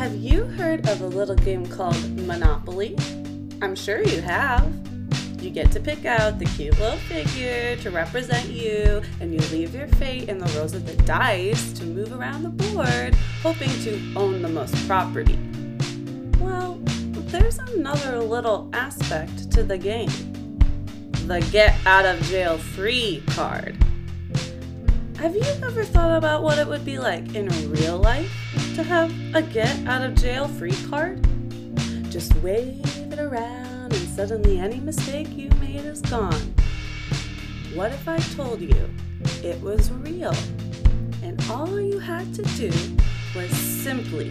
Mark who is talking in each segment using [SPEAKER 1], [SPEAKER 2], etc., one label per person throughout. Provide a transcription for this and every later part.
[SPEAKER 1] Have you heard of a little game called Monopoly? I'm sure you have. You get to pick out the cute little figure to represent you, and you leave your fate in the rows of the dice to move around the board, hoping to own the most property. Well, there's another little aspect to the game the get out of jail free card. Have you ever thought about what it would be like in real life to have a get out of jail free card? Just wave it around and suddenly any mistake you made is gone. What if I told you it was real and all you had to do was simply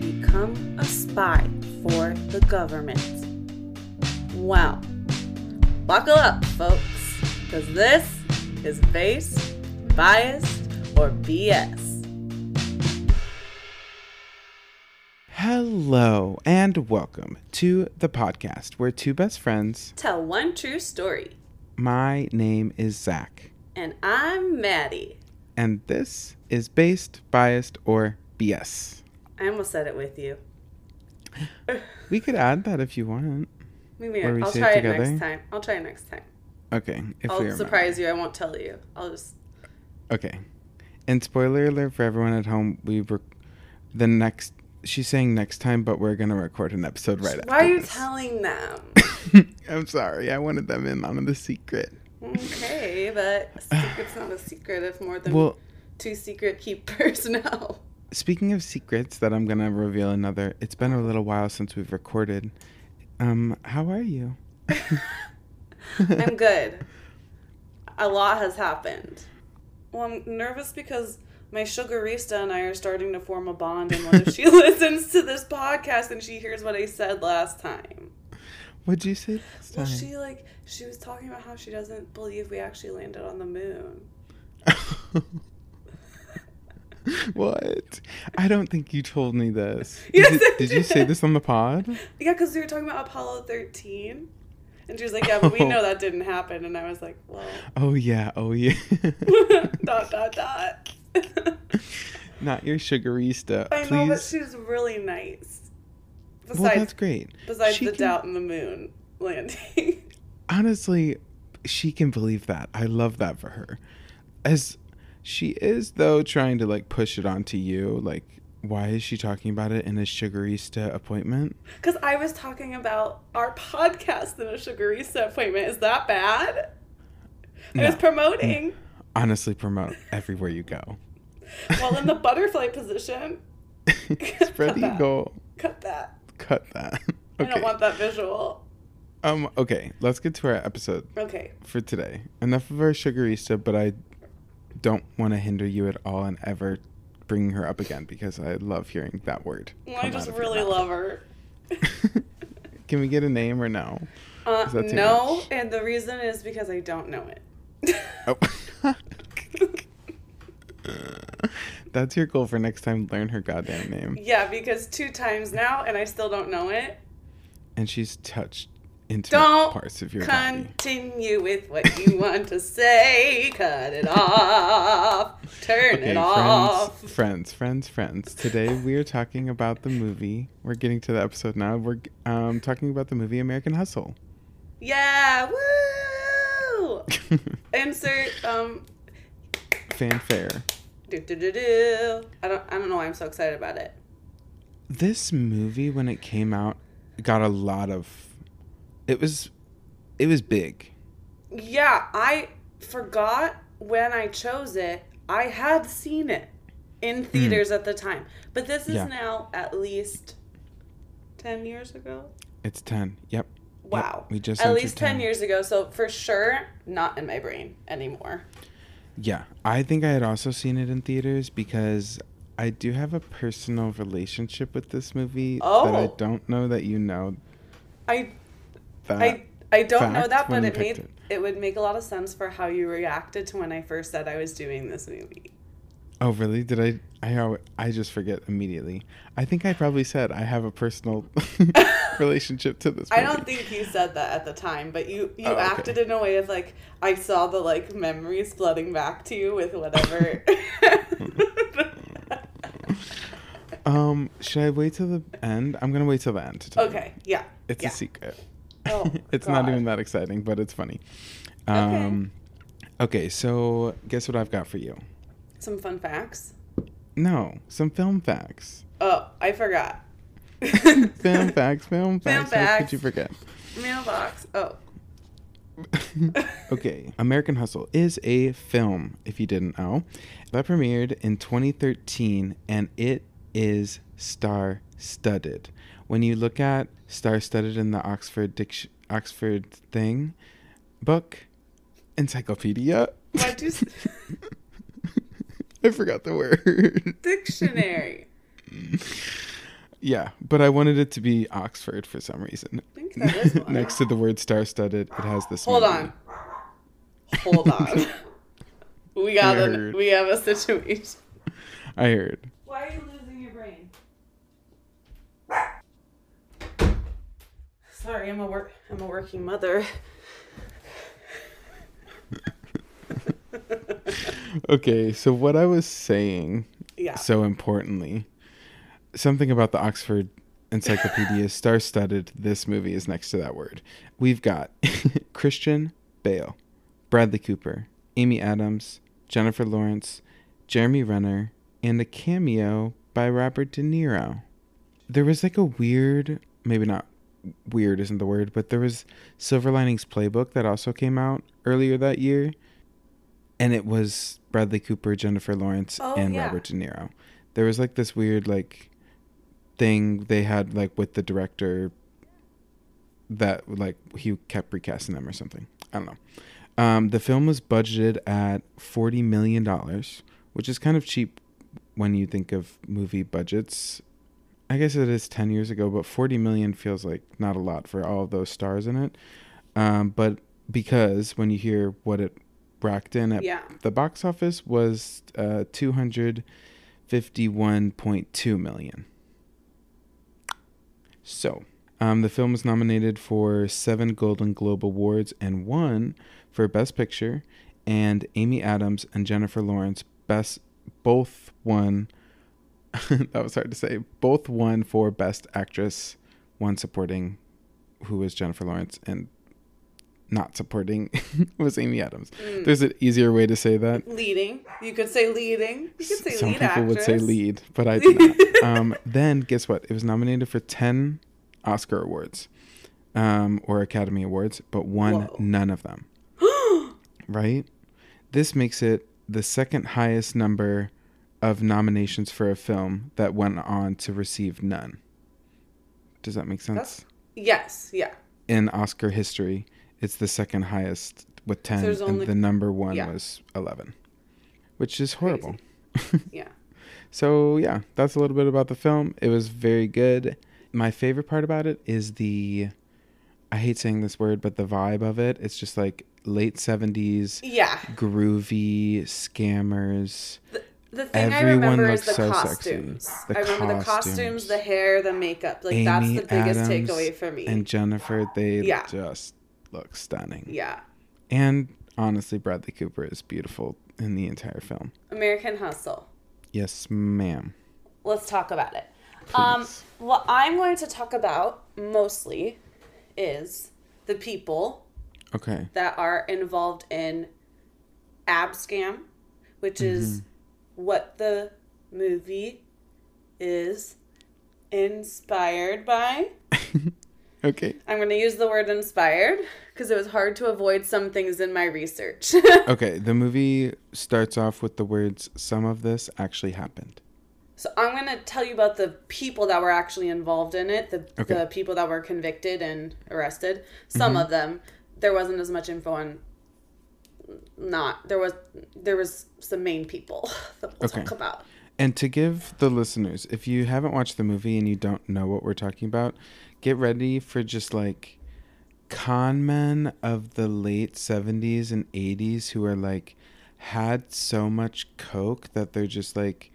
[SPEAKER 1] become a spy for the government? Well, buckle up, folks, because this is Based biased, or BS.
[SPEAKER 2] Hello, and welcome to the podcast where two best friends
[SPEAKER 1] tell one true story.
[SPEAKER 2] My name is Zach.
[SPEAKER 1] And I'm Madi.
[SPEAKER 2] And this is Based, Biased, or BS.
[SPEAKER 1] I almost said it with you.
[SPEAKER 2] we could add that if you want.
[SPEAKER 1] Maybe I'll try it, it next time. I'll try it next time.
[SPEAKER 2] Okay.
[SPEAKER 1] If I'll surprise you. I won't tell you. I'll just
[SPEAKER 2] Okay. And spoiler alert for everyone at home, we were the next. She's saying next time, but we're gonna record an episode right after.
[SPEAKER 1] Why are you this. telling them?
[SPEAKER 2] I'm sorry. I wanted them in on the secret.
[SPEAKER 1] Okay, but secret's not a secret if more than well, two secret keepers know.
[SPEAKER 2] Speaking of secrets, that I'm gonna reveal another. It's been a little while since we've recorded. Um, how are you?
[SPEAKER 1] I'm good. A lot has happened. Well, I'm nervous because my sugarista and I are starting to form a bond, and what if she listens to this podcast and she hears what I said last time?
[SPEAKER 2] What'd you say last
[SPEAKER 1] time? Well, she like she was talking about how she doesn't believe we actually landed on the moon.
[SPEAKER 2] what? I don't think you told me this. Yes, did, did you say this on the pod?
[SPEAKER 1] Yeah, because we were talking about Apollo 13. And she was like, "Yeah, but we oh. know that didn't happen." And I was like, "Well."
[SPEAKER 2] Oh yeah. Oh yeah.
[SPEAKER 1] dot dot dot.
[SPEAKER 2] Not your sugarista.
[SPEAKER 1] I know, but she's really nice.
[SPEAKER 2] Besides, well, that's great.
[SPEAKER 1] Besides she the can... doubt in the moon landing.
[SPEAKER 2] Honestly, she can believe that. I love that for her. As she is though trying to like push it onto you, like why is she talking about it in a sugarista appointment?
[SPEAKER 1] Because I was talking about our podcast in a sugarista appointment. Is that bad? No. I was promoting.
[SPEAKER 2] Honestly, promote everywhere you go.
[SPEAKER 1] Well, in the butterfly position.
[SPEAKER 2] Spread eagle.
[SPEAKER 1] Cut that.
[SPEAKER 2] Cut that.
[SPEAKER 1] Okay. I don't want that visual.
[SPEAKER 2] Um. Okay. Let's get to our episode.
[SPEAKER 1] Okay.
[SPEAKER 2] For today, enough of our sugarista, but I don't want to hinder you at all and ever bring her up again because I love hearing that word.
[SPEAKER 1] Well, I just really love her.
[SPEAKER 2] Can we get a name or no?
[SPEAKER 1] Uh, no, much? and the reason is because I don't know it. oh.
[SPEAKER 2] That's your goal for next time. Learn her goddamn name.
[SPEAKER 1] Yeah, because two times now, and I still don't know it.
[SPEAKER 2] And she's touched intimate
[SPEAKER 1] Don't
[SPEAKER 2] parts of your
[SPEAKER 1] continue body. with what you want to say. Cut it off. Turn okay, it off.
[SPEAKER 2] Friends, friends, friends. Today we are talking about the movie. We're getting to the episode now. We're um, talking about the movie American Hustle.
[SPEAKER 1] Yeah, woo! Insert um
[SPEAKER 2] fanfare.
[SPEAKER 1] Do, do, do, do. I don't I don't know why I'm so excited about it.
[SPEAKER 2] This movie when it came out got a lot of it was it was big.
[SPEAKER 1] Yeah, I forgot when I chose it. I had seen it in hmm. theaters mm. at the time. But this is yeah. now at least 10 years ago.
[SPEAKER 2] It's 10. Yep.
[SPEAKER 1] Wow.
[SPEAKER 2] Yep. We just
[SPEAKER 1] At least 10. 10 years ago, so for sure not in my brain anymore.
[SPEAKER 2] Yeah, I think I had also seen it in theaters because I do have a personal relationship with this movie
[SPEAKER 1] oh.
[SPEAKER 2] that I don't know that you know.
[SPEAKER 1] I. I I don't know that, but it made it. it would make a lot of sense for how you reacted to when I first said I was doing this movie.
[SPEAKER 2] Oh really? Did I? I I just forget immediately. I think I probably said I have a personal relationship to this.
[SPEAKER 1] Movie. I don't think you said that at the time, but you you oh, acted in a way of like I saw the like memories flooding back to you with whatever.
[SPEAKER 2] Um, should I wait till the end? I'm gonna wait till the end. To tell you.
[SPEAKER 1] Okay, yeah.
[SPEAKER 2] It's
[SPEAKER 1] yeah.
[SPEAKER 2] a secret.
[SPEAKER 1] Oh,
[SPEAKER 2] it's not even that exciting, but it's funny. Um, okay, so guess what I've got for you?
[SPEAKER 1] Some fun facts.
[SPEAKER 2] No, some film facts.
[SPEAKER 1] Oh, I forgot.
[SPEAKER 2] film facts, film facts. How
[SPEAKER 1] facts.
[SPEAKER 2] could you forget?
[SPEAKER 1] Mailbox. Oh.
[SPEAKER 2] okay, American Hustle is a film, if you didn't know, that premiered in 2013 and it is star studded. When you look at star studded in the Oxford Oxford thing book encyclopedia,
[SPEAKER 1] Why'd you s-
[SPEAKER 2] I forgot the word.
[SPEAKER 1] Dictionary.
[SPEAKER 2] yeah, but I wanted it to be Oxford for some reason.
[SPEAKER 1] I think that is one.
[SPEAKER 2] Next to the word star studded, it has this.
[SPEAKER 1] Hold
[SPEAKER 2] movie.
[SPEAKER 1] on. Hold on. we got
[SPEAKER 2] I
[SPEAKER 1] a
[SPEAKER 2] heard.
[SPEAKER 1] we have a situation.
[SPEAKER 2] I heard.
[SPEAKER 1] Why are you losing your brain? Sorry, I'm a work I'm a working mother.
[SPEAKER 2] Okay, so what I was saying
[SPEAKER 1] Yeah.
[SPEAKER 2] so importantly, something about the Oxford Encyclopedia star studded, this movie is next to that word. We've got Christian Bale, Bradley Cooper, Amy Adams, Jennifer Lawrence, Jeremy Renner, and a cameo by Robert De Niro. There was like a weird, maybe not weird isn't the word, but there was Silver Linings Playbook that also came out earlier that year. And it was Bradley Cooper, Jennifer Lawrence,
[SPEAKER 1] Oh,
[SPEAKER 2] and
[SPEAKER 1] yeah.
[SPEAKER 2] Robert De Niro. There was like this weird like thing they had like with the director that like he kept recasting them or something. I don't know. Um, the film was budgeted at forty million dollars, which is kind of cheap when you think of movie budgets. I guess it is ten years ago, but forty million feels like not a lot for all of those stars in it. Um, but because when you hear what it in at
[SPEAKER 1] Yeah.
[SPEAKER 2] the box office was uh, two hundred fifty-one point two million. So, um, the film was nominated for seven Golden Globe Awards and won for Best Picture, and Amy Adams and Jennifer Lawrence best both won. that was hard to say. Both won for Best Actress, one supporting, who was Jennifer Lawrence, and not supporting was Amy Adams.
[SPEAKER 1] Mm.
[SPEAKER 2] There's an easier way to say that.
[SPEAKER 1] Leading. You could say leading. You could say
[SPEAKER 2] Some people would say lead, but I did not. um, then guess what? It was nominated for ten Oscar awards, um, or Academy Awards, but won
[SPEAKER 1] Whoa.
[SPEAKER 2] none of them. right? This makes it the second highest number of nominations for a film that went on to receive none. Does that make sense?
[SPEAKER 1] That's- yes, yeah.
[SPEAKER 2] In Oscar history, it's the second highest with 10
[SPEAKER 1] there's
[SPEAKER 2] and
[SPEAKER 1] only-
[SPEAKER 2] the number 1
[SPEAKER 1] yeah.
[SPEAKER 2] was 11, which is horrible.
[SPEAKER 1] Yeah.
[SPEAKER 2] So yeah, that's a little bit about the film. It was very good. My favorite part about it is the I hate saying this word, but the vibe of it. It's just like late seventies,
[SPEAKER 1] Yeah.
[SPEAKER 2] groovy scammers.
[SPEAKER 1] The thing I remember is the
[SPEAKER 2] so sexy.
[SPEAKER 1] costumes.
[SPEAKER 2] The
[SPEAKER 1] I remember the costumes,
[SPEAKER 2] costumes.
[SPEAKER 1] the hair, the makeup. Like that's the biggest
[SPEAKER 2] Adams
[SPEAKER 1] takeaway for me.
[SPEAKER 2] And Jennifer, they
[SPEAKER 1] Yeah.
[SPEAKER 2] just look stunning.
[SPEAKER 1] yeah.
[SPEAKER 2] And honestly, Bradley Cooper is beautiful in the entire film.
[SPEAKER 1] American Hustle.
[SPEAKER 2] Yes, ma'am.
[SPEAKER 1] Let's talk about it. Um, what I'm going to talk about mostly is the people
[SPEAKER 2] Okay.
[SPEAKER 1] that are involved in Abscam, which is what the movie is inspired by.
[SPEAKER 2] Okay.
[SPEAKER 1] I'm going to use the word inspired because it was hard to avoid some things in my research.
[SPEAKER 2] Okay, the movie starts off with the words some of this actually happened.
[SPEAKER 1] so I'm going to tell you about the people that were actually involved in it, the,
[SPEAKER 2] Okay.
[SPEAKER 1] the people that were convicted and arrested. Some mm-hmm. of them, there wasn't as much info on. Not there was there was some main people that we'll
[SPEAKER 2] Okay.
[SPEAKER 1] talk about.
[SPEAKER 2] And to give the listeners, if you haven't watched the movie and you don't know what we're talking about, get ready for just like con men of the late 70s and 80s who are like had so much coke that they're just like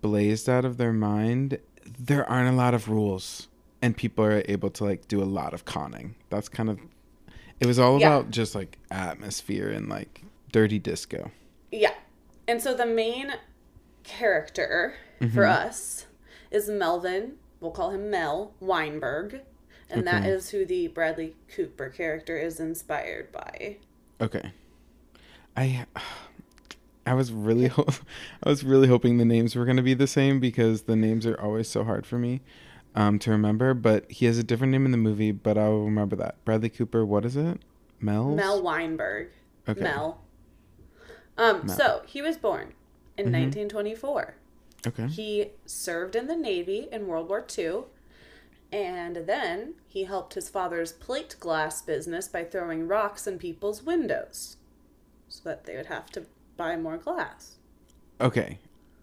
[SPEAKER 2] blazed out of their mind. There aren't a lot of rules and people are able to like do a lot of conning. That's kind of it was all
[SPEAKER 1] Yeah.
[SPEAKER 2] about just like atmosphere and like dirty disco.
[SPEAKER 1] Yeah. And so the main character
[SPEAKER 2] Mm-hmm.
[SPEAKER 1] for us is Melvin. We'll call him Mel Weinberg. And that
[SPEAKER 2] Okay.
[SPEAKER 1] is who the Bradley Cooper character is inspired by.
[SPEAKER 2] Okay. I I was really ho- I was really hoping the names were going to be the same because the names are always so hard for me um to remember, but he has a different name in the movie, but I'll remember that. Bradley Cooper, what is it? Mel?
[SPEAKER 1] Mel Weinberg.
[SPEAKER 2] Okay.
[SPEAKER 1] Mel. Um,
[SPEAKER 2] Mel.
[SPEAKER 1] so he was born in
[SPEAKER 2] Mhm.
[SPEAKER 1] 1924.
[SPEAKER 2] Okay.
[SPEAKER 1] He served in the Navy in World War II, and then he helped his father's plate glass business by throwing rocks in people's windows so that they would have to buy more glass.
[SPEAKER 2] Okay.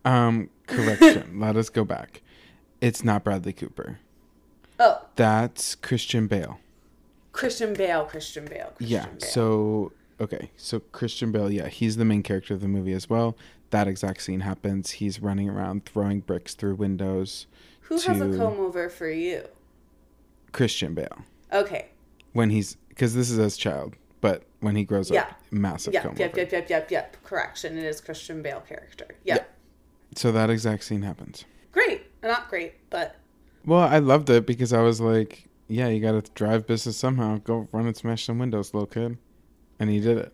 [SPEAKER 2] Um correction. Let us go back. It's not Bradley Cooper.
[SPEAKER 1] Oh,
[SPEAKER 2] That's Christian Bale.
[SPEAKER 1] Christian Bale, Christian Bale. Christian
[SPEAKER 2] yeah.
[SPEAKER 1] Bale.
[SPEAKER 2] So okay, so Christian Bale, yeah, he's the main character of the movie as well. That exact scene happens. He's running around throwing bricks through windows.
[SPEAKER 1] Who has a comb over for you?
[SPEAKER 2] Christian Bale
[SPEAKER 1] Okay.
[SPEAKER 2] when he's because this is as child, but when he grows
[SPEAKER 1] Yeah.
[SPEAKER 2] up, massive
[SPEAKER 1] Yep,
[SPEAKER 2] comb
[SPEAKER 1] yep,
[SPEAKER 2] over.
[SPEAKER 1] yep, yep, yep, yep. Correction. It is Christian Bale character. Yep.
[SPEAKER 2] So that exact scene happens.
[SPEAKER 1] Great. Not great, but
[SPEAKER 2] Well, I loved it because I was like, yeah, you got to drive business somehow. Go run and smash some windows, little kid, and he did it.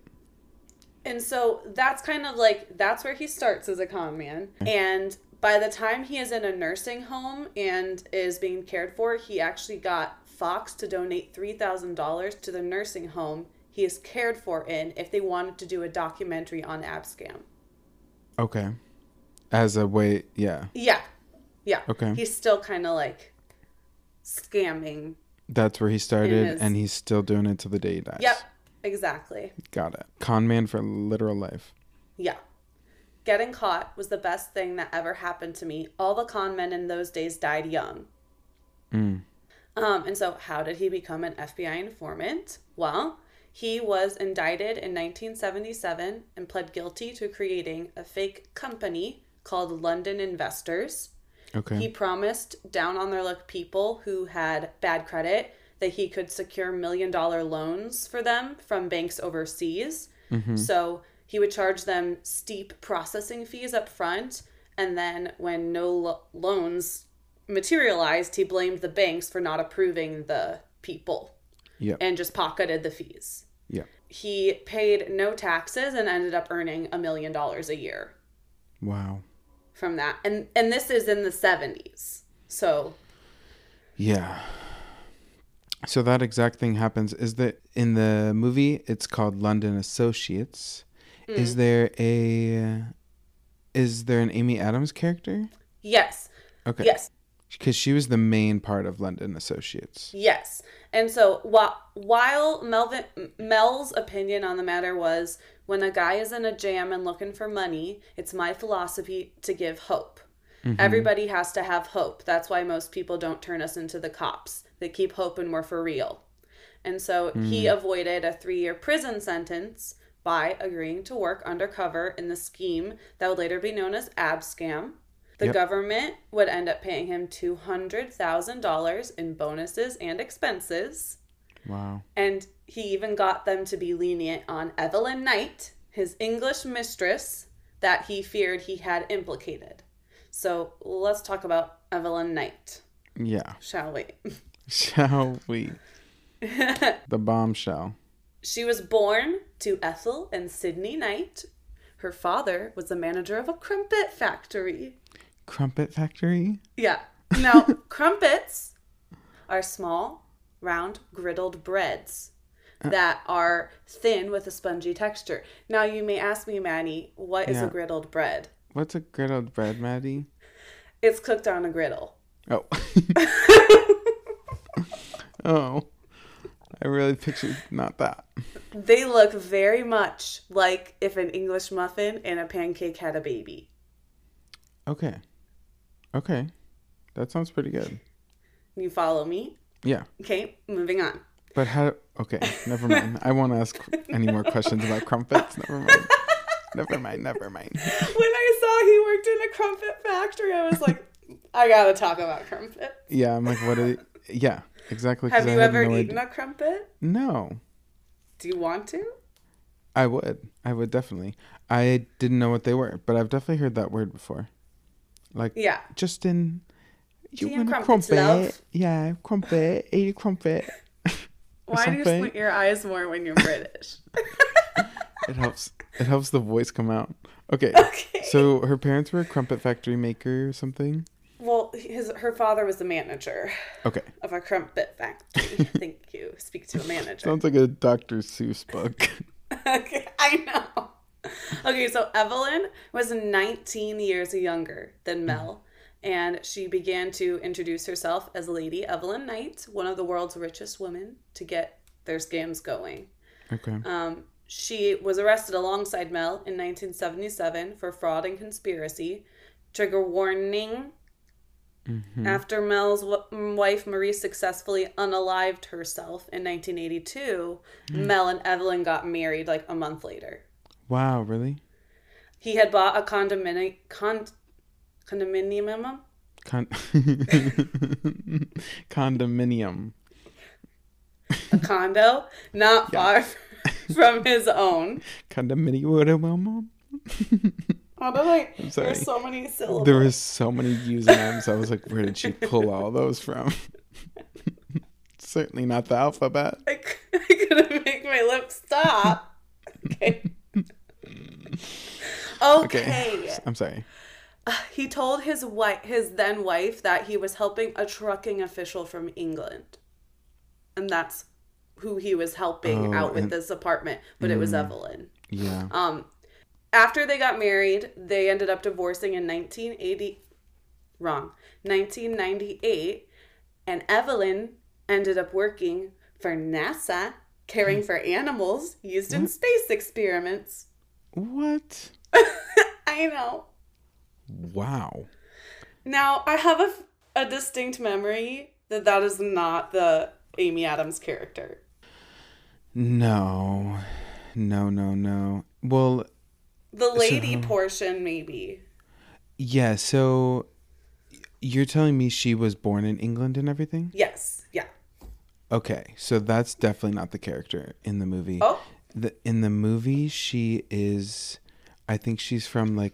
[SPEAKER 1] And so that's kind of like that's where he starts as a con man. Mm-hmm. And by the time he is in a nursing home and is being cared for, he actually got Fox to donate $3,000 to the nursing home he is cared for in if they wanted to do a documentary on Abscam.
[SPEAKER 2] Okay. As a way, yeah.
[SPEAKER 1] Yeah. Yeah.
[SPEAKER 2] Okay.
[SPEAKER 1] He's still kind of like scamming.
[SPEAKER 2] That's where he started,
[SPEAKER 1] his-
[SPEAKER 2] and he's still doing it to the day he dies.
[SPEAKER 1] Yep. Exactly.
[SPEAKER 2] Got it. Con man for literal life.
[SPEAKER 1] Yeah. Getting caught was the best thing that ever happened to me. All the con men in those days died young.
[SPEAKER 2] Mm.
[SPEAKER 1] Um, and so, how did he become an FBI informant? Well, he was indicted in 1977 and pled guilty to creating a fake company called London Investors.
[SPEAKER 2] Okay.
[SPEAKER 1] He promised down on their luck people who had bad credit that he could secure million dollar loans for them from banks overseas. Mm-hmm. So he would charge them steep processing fees up front. And then when no lo- loans materialized, he blamed the banks for not approving the people
[SPEAKER 2] Yep.
[SPEAKER 1] and just pocketed the fees.
[SPEAKER 2] Yep.
[SPEAKER 1] He paid no taxes and ended up earning a million dollars a year
[SPEAKER 2] Wow.
[SPEAKER 1] from that. And and this is in the 70s. So
[SPEAKER 2] Yeah. So that exact thing happens. Is that in the movie? It's called London Associates. Is
[SPEAKER 1] Mm.
[SPEAKER 2] there a? Is there an Amy Adams character?
[SPEAKER 1] yes.
[SPEAKER 2] Okay.
[SPEAKER 1] Yes.
[SPEAKER 2] Because she was the main part of London Associates.
[SPEAKER 1] Yes. And so while while Melvin Mel's opinion on the matter was when a guy is in a jam and looking for money, it's my philosophy to give hope. Everybody has to have hope. That's why most people don't turn us into the cops. They keep hoping we're for real. And so he mm. avoided a 3-year prison sentence by agreeing to work undercover in the scheme that would later be known as Abscam. The
[SPEAKER 2] Yep.
[SPEAKER 1] government would end up paying him $200,000 in bonuses and expenses.
[SPEAKER 2] Wow.
[SPEAKER 1] And he even got them to be lenient on Evelyn Knight, his English mistress, that he feared he had implicated. So let's talk about Evelyn Knight,
[SPEAKER 2] Yeah.
[SPEAKER 1] shall we?
[SPEAKER 2] Shall we? the bombshell.
[SPEAKER 1] She was born to Ethel and Sidney Knight. Her father was the manager of a crumpet factory.
[SPEAKER 2] Crumpet factory.
[SPEAKER 1] Yeah. Now, crumpets are small, round, griddled breads uh. that are thin with a spongy texture. Now, you may ask me, Madi, what is
[SPEAKER 2] Yeah.
[SPEAKER 1] a griddled bread?
[SPEAKER 2] What's a griddled bread, Madi?
[SPEAKER 1] It's cooked on a griddle.
[SPEAKER 2] Oh. oh. I really pictured not that.
[SPEAKER 1] They look very much like if an English muffin and a pancake had a baby.
[SPEAKER 2] Okay. Okay. That sounds pretty good.
[SPEAKER 1] You follow me?
[SPEAKER 2] Yeah.
[SPEAKER 1] Okay, moving on.
[SPEAKER 2] But how okay, never mind. I won't ask any more questions about crumpets. Never mind. Never mind, never mind.
[SPEAKER 1] When I saw he worked in a crumpet factory, I was like, I gotta talk about crumpet.
[SPEAKER 2] Yeah, I'm like, what are you? Yeah, exactly.
[SPEAKER 1] Have you ever
[SPEAKER 2] no
[SPEAKER 1] eaten
[SPEAKER 2] idea-
[SPEAKER 1] a crumpet?
[SPEAKER 2] No.
[SPEAKER 1] Do you want to?
[SPEAKER 2] I would. I would definitely. I didn't know what they were, but I've definitely heard that word before. Like
[SPEAKER 1] Yeah.
[SPEAKER 2] just in You want a crumpet?
[SPEAKER 1] love?
[SPEAKER 2] Yeah, crumpet. Eat a crumpet.
[SPEAKER 1] Why do you squint your eyes more when you're British?
[SPEAKER 2] It helps. It helps the voice come out. Okay.
[SPEAKER 1] okay.
[SPEAKER 2] So her parents were a crumpet factory maker or something.
[SPEAKER 1] His her father was the manager
[SPEAKER 2] Okay.
[SPEAKER 1] of a crumpet factory. Thank you. Speak to a manager.
[SPEAKER 2] Sounds like a Dr. Seuss book.
[SPEAKER 1] okay, I know. Okay, so Evelyn was 19 years younger than Mel, and she began to introduce herself as Lady Evelyn Knight, one of the world's richest women, to get their scams going.
[SPEAKER 2] Okay.
[SPEAKER 1] Um, she was arrested alongside Mel in 1977 for fraud and conspiracy. Trigger warning. Mm-hmm. After Mel's w- mm, wife Marie successfully unalived herself in 1982, mm. Mel and Evelyn got married like a month later.
[SPEAKER 2] Wow, really?
[SPEAKER 1] He had bought a condominium, con- condominium,
[SPEAKER 2] Con- Condominium.
[SPEAKER 1] a condo, not far from his own.
[SPEAKER 2] Condominium.
[SPEAKER 1] How did I? There's so many syllables.
[SPEAKER 2] There was so many U's and M's. I was like, where did she pull all those from? Certainly not the alphabet.
[SPEAKER 1] I, c- I couldn't make my lips stop. Okay.
[SPEAKER 2] Okay.
[SPEAKER 1] Okay.
[SPEAKER 2] I'm sorry.
[SPEAKER 1] He told his wife, his then wife, that he was helping a trucking official from England, and that's who he was helping
[SPEAKER 2] Oh,
[SPEAKER 1] out with
[SPEAKER 2] and-
[SPEAKER 1] this apartment. But it was Evelyn.
[SPEAKER 2] Yeah.
[SPEAKER 1] Um, after they got married, they ended up divorcing in 1980. Wrong, 1998, and Evelyn ended up working for NASA, caring for animals used in space experiments.
[SPEAKER 2] What?
[SPEAKER 1] I know.
[SPEAKER 2] Wow.
[SPEAKER 1] Now I have a, a distinct memory that that is not the Amy Adams character.
[SPEAKER 2] No. No, no, no. Well,
[SPEAKER 1] The lady portion, maybe.
[SPEAKER 2] yeah, so you're telling me she was born in England and everything?
[SPEAKER 1] Yes. Yeah.
[SPEAKER 2] Okay, so that's definitely not the character in the movie.
[SPEAKER 1] Oh.
[SPEAKER 2] The, in the movie, she is, I think she's from like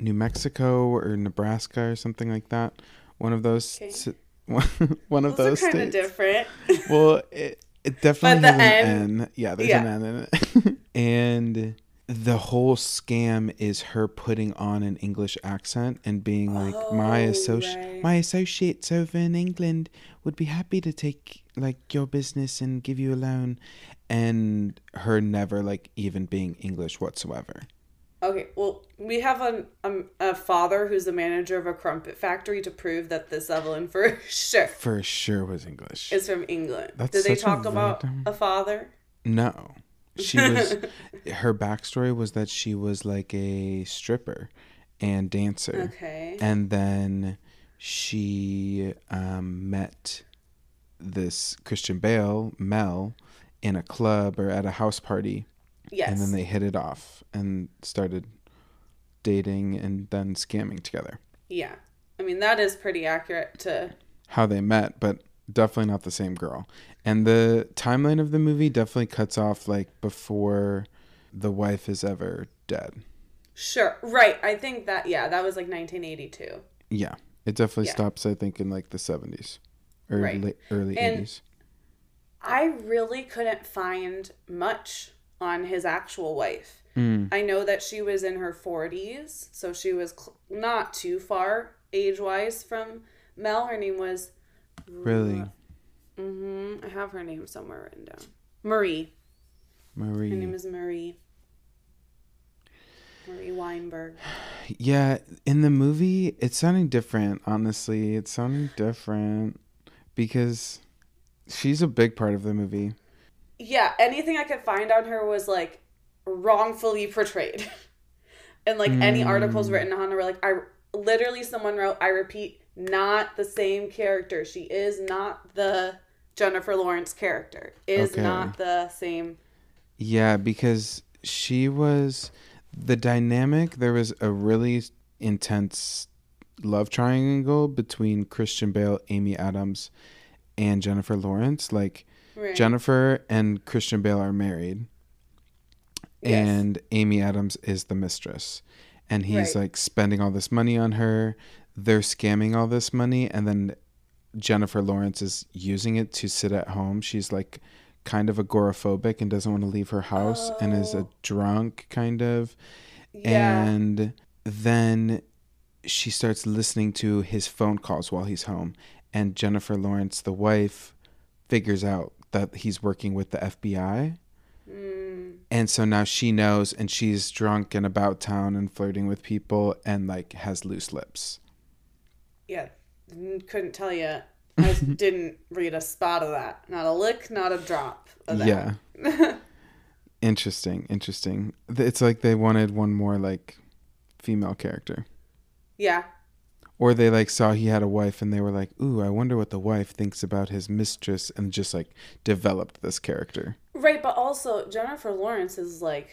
[SPEAKER 2] New Mexico or Nebraska or something like that. One of those,
[SPEAKER 1] Okay.
[SPEAKER 2] one of
[SPEAKER 1] Those,
[SPEAKER 2] those
[SPEAKER 1] kind of different.
[SPEAKER 2] Well, it, it definitely has an
[SPEAKER 1] N-
[SPEAKER 2] N. Yeah, there's
[SPEAKER 1] yeah.
[SPEAKER 2] an N in it. and the whole scam is her putting on an English accent and being like, my
[SPEAKER 1] Oh,
[SPEAKER 2] associ-
[SPEAKER 1] right.
[SPEAKER 2] my associates over in England would be happy to take like your business and give you a loan, and her never like even being English whatsoever.
[SPEAKER 1] Okay, well, we have a, um, a father who's the manager of a crumpet factory to prove that this Evelyn for sure
[SPEAKER 2] For sure was English.
[SPEAKER 1] is from England.
[SPEAKER 2] That's
[SPEAKER 1] Did they
[SPEAKER 2] a
[SPEAKER 1] talk about
[SPEAKER 2] random-
[SPEAKER 1] a father?
[SPEAKER 2] No. She was her backstory was that she was like a stripper and dancer.
[SPEAKER 1] Okay.
[SPEAKER 2] And then she um, met this Christian Bale, Mel, in a club or at a house party.
[SPEAKER 1] Yes.
[SPEAKER 2] And then they hit it off and started dating and then scamming together.
[SPEAKER 1] yeah. I mean, that is pretty accurate to.
[SPEAKER 2] How they met, but definitely not the same girl. And the timeline of the movie definitely cuts off like before the wife is ever dead.
[SPEAKER 1] Sure. Right. I think that, yeah, that was like 1982.
[SPEAKER 2] Yeah. It definitely
[SPEAKER 1] Yeah.
[SPEAKER 2] stops, I think, in like the 70s or
[SPEAKER 1] Right.
[SPEAKER 2] late, early
[SPEAKER 1] And-
[SPEAKER 2] 80s.
[SPEAKER 1] I really couldn't find much on his actual wife.
[SPEAKER 2] Mm.
[SPEAKER 1] I know that she was in her 40s, so she was cl- not too far age wise from Mel. Her name was.
[SPEAKER 2] Really?
[SPEAKER 1] Hmm I have her name somewhere written down. Marie.
[SPEAKER 2] Marie.
[SPEAKER 1] Her name is Marie. Marie Weinberg.
[SPEAKER 2] Yeah, in the movie, it's sounding different, honestly. It's sounding different because she's a big part of the movie.
[SPEAKER 1] Yeah, anything I could find on her was like wrongfully portrayed. and like any articles written on her were like I literally someone wrote, I repeat, not the same character. She is not the Jennifer Lawrence character. Is
[SPEAKER 2] Okay.
[SPEAKER 1] not the same
[SPEAKER 2] Yeah, because she was the dynamic. There was a really intense love triangle between Christian Bale, Amy Adams, and Jennifer Lawrence. Like
[SPEAKER 1] right.
[SPEAKER 2] Jennifer and Christian Bale are married,
[SPEAKER 1] Yes.
[SPEAKER 2] and Amy Adams is the mistress, and he's
[SPEAKER 1] Right.
[SPEAKER 2] like spending all this money on her. they're scamming all this money and then Jennifer Lawrence is using it to sit at home. She's like kind of agoraphobic and doesn't want to leave her house and is a
[SPEAKER 1] Oh.
[SPEAKER 2] drunk kind of.
[SPEAKER 1] Yeah.
[SPEAKER 2] And then she starts listening to his phone calls while he's home. And Jennifer Lawrence, the wife, figures out that he's working with the FBI.
[SPEAKER 1] Mm.
[SPEAKER 2] And so now she knows and she's drunk and about town and flirting with people and like has loose lips.
[SPEAKER 1] Yeah. Couldn't tell you. I didn't read a spot of that. Not a lick, not a drop of that.
[SPEAKER 2] Yeah. Interesting, interesting. It's like they wanted one more like female character.
[SPEAKER 1] yeah.
[SPEAKER 2] Or they like saw he had a wife and they were like, "Ooh, I wonder what the wife thinks about his mistress," and just like developed this character.
[SPEAKER 1] Right, but also Jennifer Lawrence is like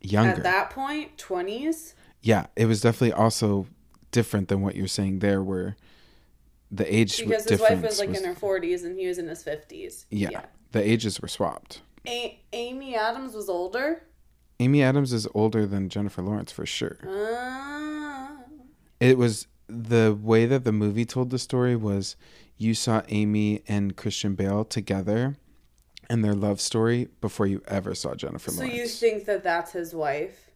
[SPEAKER 2] Younger.
[SPEAKER 1] at that point, twenties.
[SPEAKER 2] yeah, it was definitely also different than what you're saying there where the age
[SPEAKER 1] Because his wife was like in her forties and he was in his fifties.
[SPEAKER 2] yeah, the ages were swapped.
[SPEAKER 1] A- Amy Adams was older.
[SPEAKER 2] Amy Adams is older than Jennifer Lawrence for sure.
[SPEAKER 1] Ah.
[SPEAKER 2] it was the way that the movie told the story was you saw Amy and Christian Bale together and their love story before you ever saw Jennifer
[SPEAKER 1] so
[SPEAKER 2] Lawrence.
[SPEAKER 1] So you think that that's his wife,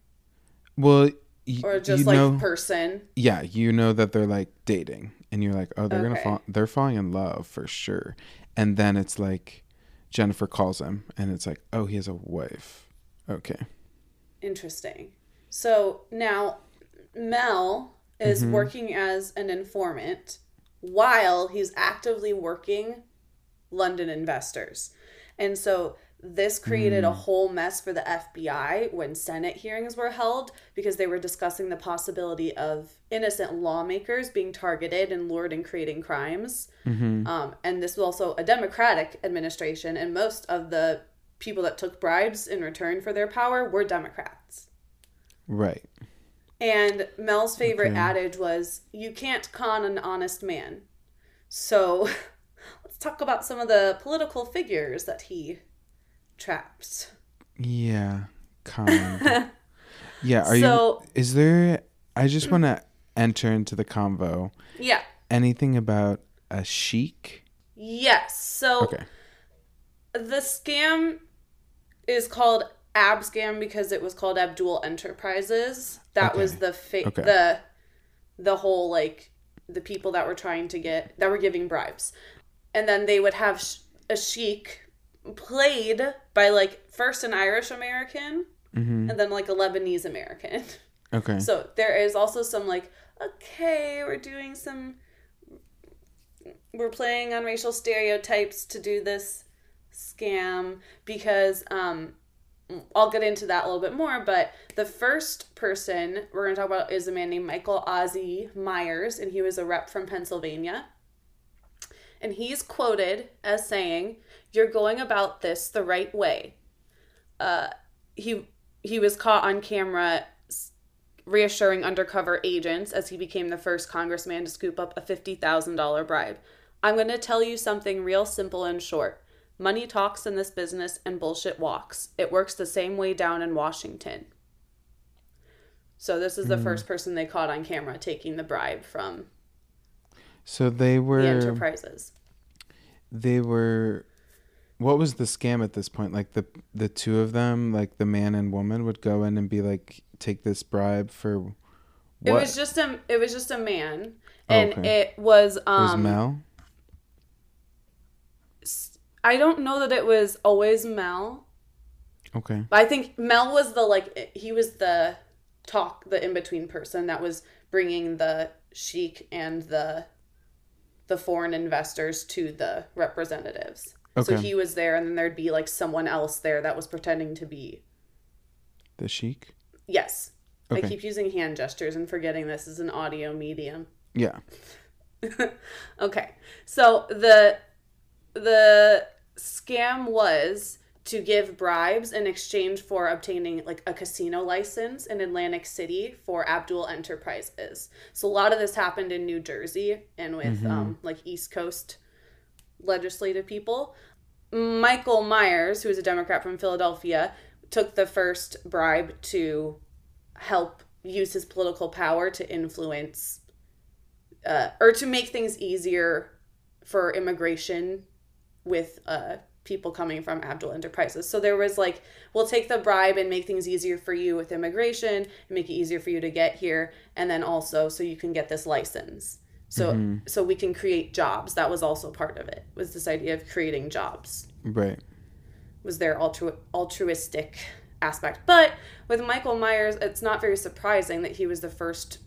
[SPEAKER 2] well, y-
[SPEAKER 1] or just like
[SPEAKER 2] know,
[SPEAKER 1] person?
[SPEAKER 2] yeah, you know that they're like dating, and you're like, oh, they're gonna fall, they're falling in love for sure, and then it's like Jennifer calls him, and it's like, oh, he has a wife. Okay,
[SPEAKER 1] Interesting. So now Mel is
[SPEAKER 2] Mm-hmm.
[SPEAKER 1] working as an informant while he's actively working London investors. And so this created
[SPEAKER 2] Mm.
[SPEAKER 1] a whole mess for the FBI when Senate hearings were held because they were discussing the possibility of innocent lawmakers being targeted and lured and creating crimes.
[SPEAKER 2] Mm-hmm.
[SPEAKER 1] Um, and this was also a Democratic administration, and most of the people that took bribes in return for their power were Democrats.
[SPEAKER 2] right.
[SPEAKER 1] And Mel's favorite
[SPEAKER 2] Okay.
[SPEAKER 1] adage was, You can't con an honest man. So let's talk about some of the political figures that he traps.
[SPEAKER 2] Yeah, kind. yeah, are you? Is there? I just want to enter into the convo.
[SPEAKER 1] yeah.
[SPEAKER 2] Anything about a sheik?
[SPEAKER 1] Yes. So
[SPEAKER 2] Okay.
[SPEAKER 1] the scam is called Abscam because it was called Abdul Enterprises. That was the fa-
[SPEAKER 2] Okay.
[SPEAKER 1] the the whole like the people that were trying to get that were giving bribes, and then they would have sh- a sheik played by like first an Irish American
[SPEAKER 2] Mm-hmm.
[SPEAKER 1] and then like a Lebanese American.
[SPEAKER 2] Okay.
[SPEAKER 1] So there is also some like, okay, we're doing some, we're playing on racial stereotypes to do this scam because um, I'll get into that a little bit more. But the first person we're going to talk about is a man named Michael Ozzie Myers, and he was a rep from Pennsylvania. And he's quoted as saying, "You're going about this the right way." Uh, he he was caught on camera reassuring undercover agents as he became the first congressman to scoop up a $50,000 bribe. I'm going to tell you something real simple and short. Money talks in this business and bullshit walks. It works the same way down in Washington. So this is the first person they caught on camera taking the bribe from
[SPEAKER 2] So they were
[SPEAKER 1] the enterprises.
[SPEAKER 2] they were what was the scam at this point? Like the the two of them, like the man and woman would go in and be like take this bribe for what?
[SPEAKER 1] It was just a it was just a man and
[SPEAKER 2] okay.
[SPEAKER 1] it was
[SPEAKER 2] It was
[SPEAKER 1] um
[SPEAKER 2] Mel?
[SPEAKER 1] I don't know that it was always Mel.
[SPEAKER 2] Okay.
[SPEAKER 1] But I think Mel was the like he was the talk the in between person that was bringing the sheik and the the foreign investors to the representatives. So he was there, and then there'd be like someone else there that was pretending to be.
[SPEAKER 2] The sheik?
[SPEAKER 1] Yes, I keep using hand gestures and forgetting this is an audio medium.
[SPEAKER 2] Yeah.
[SPEAKER 1] Okay. So the the scam was to give bribes in exchange for obtaining like a casino license in Atlantic City for Abdul Enterprises. So a lot of this happened in New Jersey and with um, like East Coast legislative people. Michael Myers, who is a Democrat from Philadelphia, took the first bribe to help use his political power to influence uh, or to make things easier for immigration with uh, people coming from Abdul Enterprises. So there was like, we'll take the bribe and make things easier for you with immigration and make it easier for you to get here, and then also so you can get this license. So so we can create jobs. That was also part of it. Was this idea of creating jobs
[SPEAKER 2] Right.
[SPEAKER 1] was their altru- altruistic aspect. But with Michael Myers, it's not very surprising that he was the first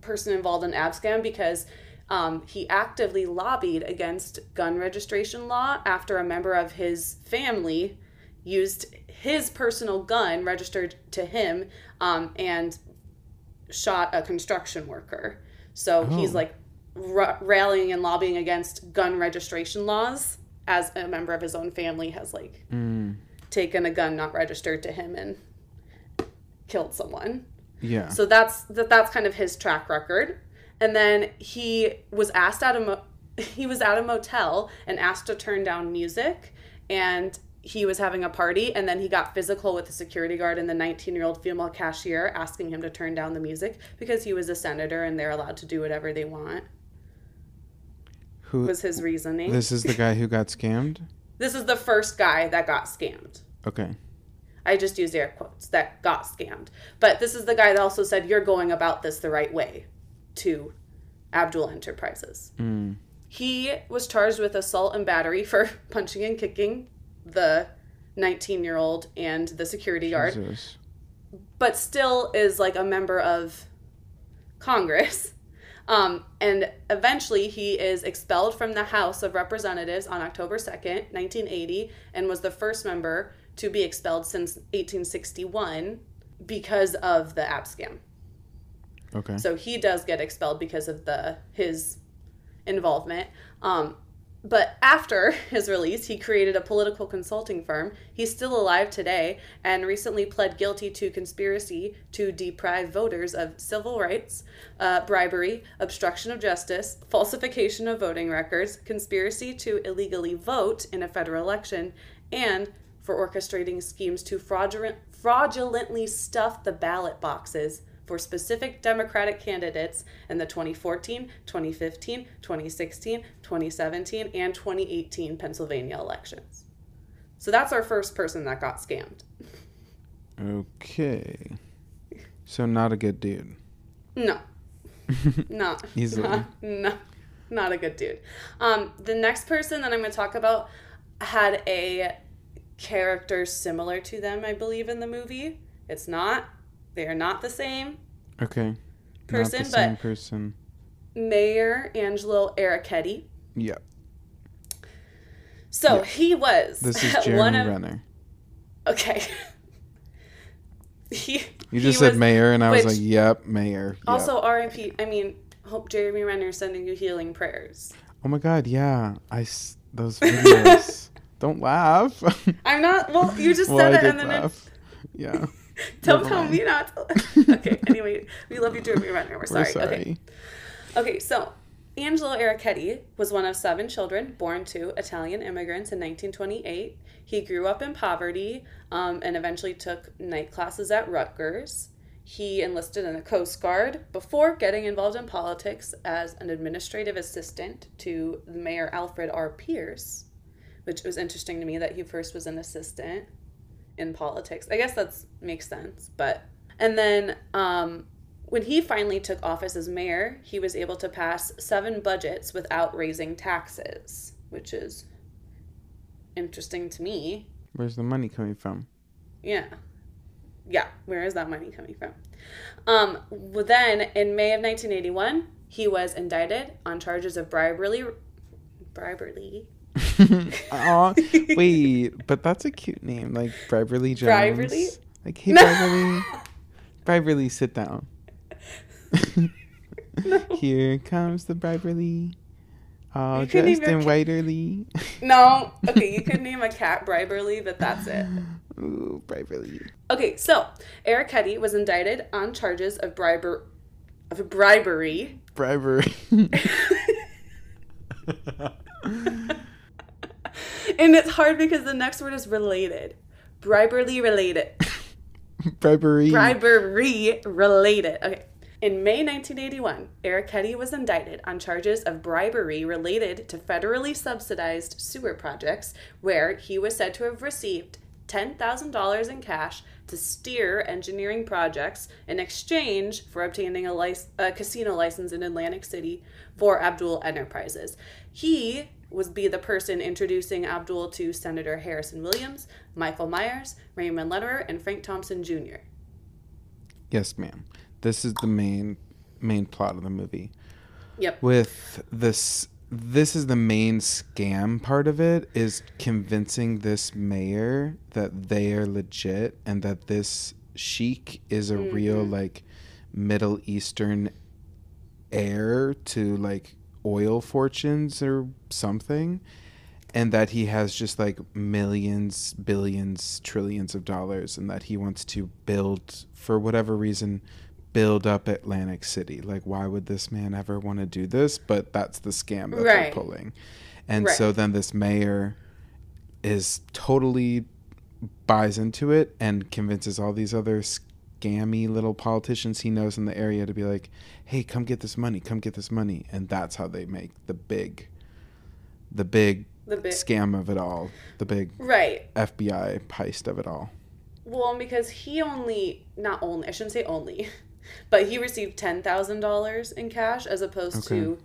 [SPEAKER 1] person involved in Abscam because um, he actively lobbied against gun registration law after a member of his family used his personal gun registered to him um, and shot a construction worker. So he's
[SPEAKER 2] Oh.
[SPEAKER 1] like r- rallying and lobbying against gun registration laws as a member of his own family has like
[SPEAKER 2] Mm.
[SPEAKER 1] taken a gun not registered to him and killed someone.
[SPEAKER 2] Yeah.
[SPEAKER 1] So that's that that's kind of his track record. And then he was asked at a mo- he was at a motel and asked to turn down music and he was having a party and then he got physical with the security guard and the 19-year-old female cashier asking him to turn down the music because he was a senator and they're allowed to do whatever they want.
[SPEAKER 2] Who?
[SPEAKER 1] Was his reasoning.
[SPEAKER 2] This is the guy who got scammed.
[SPEAKER 1] this is the first guy that got scammed.
[SPEAKER 2] Okay.
[SPEAKER 1] I just used air quotes that got scammed. But this is the guy that also said you're going about this the right way to Abdul Enterprises.
[SPEAKER 2] Mm.
[SPEAKER 1] He was charged with assault and battery for punching and kicking the 19 year old and the security guard, but still is like a member of Congress. Um, and eventually he is expelled from the House of Representatives on October 2nd, 1980, and was the first member to be expelled since 1861 because of the Abscam.
[SPEAKER 2] Okay.
[SPEAKER 1] So he does get expelled because of the his involvement. Um, but after his release, he created a political consulting firm. He's still alive today and recently pled guilty to conspiracy to deprive voters of civil rights, uh, bribery, obstruction of justice, falsification of voting records, conspiracy to illegally vote in a federal election, and for orchestrating schemes to fraudulent, fraudulently stuff the ballot boxes for specific Democratic candidates in the 2014, 2015, 2016, 2017, and 2018 Pennsylvania elections. So that's our first person that got scammed.
[SPEAKER 2] Okay. So not a good dude.
[SPEAKER 1] No, not
[SPEAKER 2] Easily.
[SPEAKER 1] not, no, not a good dude. Um, the next person that I'm going to talk about had a character similar to them, I believe, in the movie. It's not. They are not the same.
[SPEAKER 2] Okay.
[SPEAKER 1] Person,
[SPEAKER 2] not the
[SPEAKER 1] but-
[SPEAKER 2] same person.
[SPEAKER 1] Mayor Angelo Errichetti.
[SPEAKER 2] Yeah.
[SPEAKER 1] So
[SPEAKER 2] Yeah.
[SPEAKER 1] he was
[SPEAKER 2] This is
[SPEAKER 1] one
[SPEAKER 2] Jeremy
[SPEAKER 1] of
[SPEAKER 2] Renner.
[SPEAKER 1] okay. he
[SPEAKER 2] You
[SPEAKER 1] he
[SPEAKER 2] just said
[SPEAKER 1] was-
[SPEAKER 2] mayor, and I was like, "Yep, mayor." Yep.
[SPEAKER 1] Also, R.I.P. I mean, hope Jeremy Renner is sending you healing prayers.
[SPEAKER 2] oh my God, yeah. I those videos. Don't laugh.
[SPEAKER 1] I'm not. Well, you just
[SPEAKER 2] well,
[SPEAKER 1] said
[SPEAKER 2] I
[SPEAKER 1] it, and then
[SPEAKER 2] laugh. Yeah.
[SPEAKER 1] don't
[SPEAKER 2] Never
[SPEAKER 1] tell
[SPEAKER 2] mind.
[SPEAKER 1] me not to. okay. Anyway, we love you, Jeremy Renner. We're
[SPEAKER 2] We're
[SPEAKER 1] sorry.
[SPEAKER 2] sorry.
[SPEAKER 1] Okay. Okay. So. Angelo Errichetti was one of seven children born to Italian immigrants in 1928. He grew up in poverty um, and eventually took night classes at Rutgers. He enlisted in the Coast Guard before getting involved in politics as an administrative assistant to Mayor Alfred R. Pierce, which was interesting to me that he first was an assistant in politics. I guess that makes sense, but and then um, when he finally took office as mayor, he was able to pass seven budgets without raising taxes, which is interesting to me.
[SPEAKER 2] Where's the money coming from?
[SPEAKER 1] Yeah. Yeah, where is that money coming from? Um, well, then, in May of 1981, he was indicted on charges of bribery. Bribery.
[SPEAKER 2] Aw, wait, but that's a cute name, like Briberly Jones.
[SPEAKER 1] Briberly?
[SPEAKER 2] Like, hey,
[SPEAKER 1] No.
[SPEAKER 2] Briberly. Briberly, sit down. Here comes the Briberly. All
[SPEAKER 1] You
[SPEAKER 2] dressed in whiterly.
[SPEAKER 1] No. Okay, you could name a cat Briberly, but that's it.
[SPEAKER 2] Ooh, Briberly.
[SPEAKER 1] Okay, so Errichetti was indicted on charges of briber of bribery.
[SPEAKER 2] Bribery.
[SPEAKER 1] And it's hard because the next word is related. Briberly related.
[SPEAKER 2] Bribery.
[SPEAKER 1] Bribery related. Okay. In May 1981, Errichetti was indicted on charges of bribery related to federally subsidized sewer projects, where he was said to have received $10,000 in cash to steer engineering projects in exchange for obtaining a, lic- a casino license in Atlantic City for Abdul Enterprises. He was be the person introducing Abdul to Senator Harrison Williams, Michael Myers, Raymond Lederer, and Frank Thompson Jr.
[SPEAKER 2] Yes, ma'am. This is the main main plot of the movie.
[SPEAKER 1] Yep.
[SPEAKER 2] With this this is the main scam part of it is convincing this mayor that they are legit and that this sheik is a real mm-hmm. like Middle Eastern heir to like oil fortunes or something and that he has just like millions, billions, trillions of dollars, and that he wants to build, for whatever reason, build up Atlantic City. Like, why would this man ever want to do this? But that's the scam that
[SPEAKER 1] Right.
[SPEAKER 2] they're pulling. And
[SPEAKER 1] Right.
[SPEAKER 2] so then this mayor is totally buys into it and convinces all these other scammy little politicians he knows in the area to be like, "Hey, come get this money, come get this money," and that's how they make the big, the big,
[SPEAKER 1] The big-
[SPEAKER 2] scam of it all, the big
[SPEAKER 1] Right.
[SPEAKER 2] FBI heist of it all.
[SPEAKER 1] Well, because he only, not only, I shouldn't say only, but he received ten thousand dollars in cash as opposed to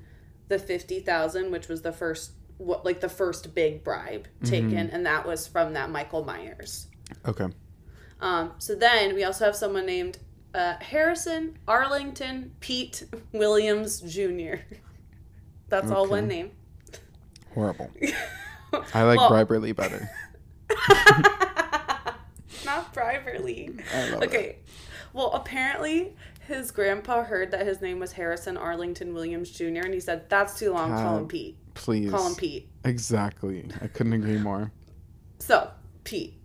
[SPEAKER 1] the fifty thousand, which was the first, what like the first big bribe mm-hmm. taken, and that was from that Michael Myers.
[SPEAKER 2] Okay.
[SPEAKER 1] Um, so then we also have someone named uh, Harrison Arlington Pete Williams Jr. That's all one name.
[SPEAKER 2] Horrible. I like
[SPEAKER 1] Well-
[SPEAKER 2] bribery better.
[SPEAKER 1] Not.
[SPEAKER 2] I love it.
[SPEAKER 1] Okay. Well, apparently his grandpa heard that his name was Harrison Arlington Williams Jr. and he said, "That's too long. Call him Pete.
[SPEAKER 2] Please.
[SPEAKER 1] Call him Pete."
[SPEAKER 2] Exactly. I couldn't agree more.
[SPEAKER 1] So Pete.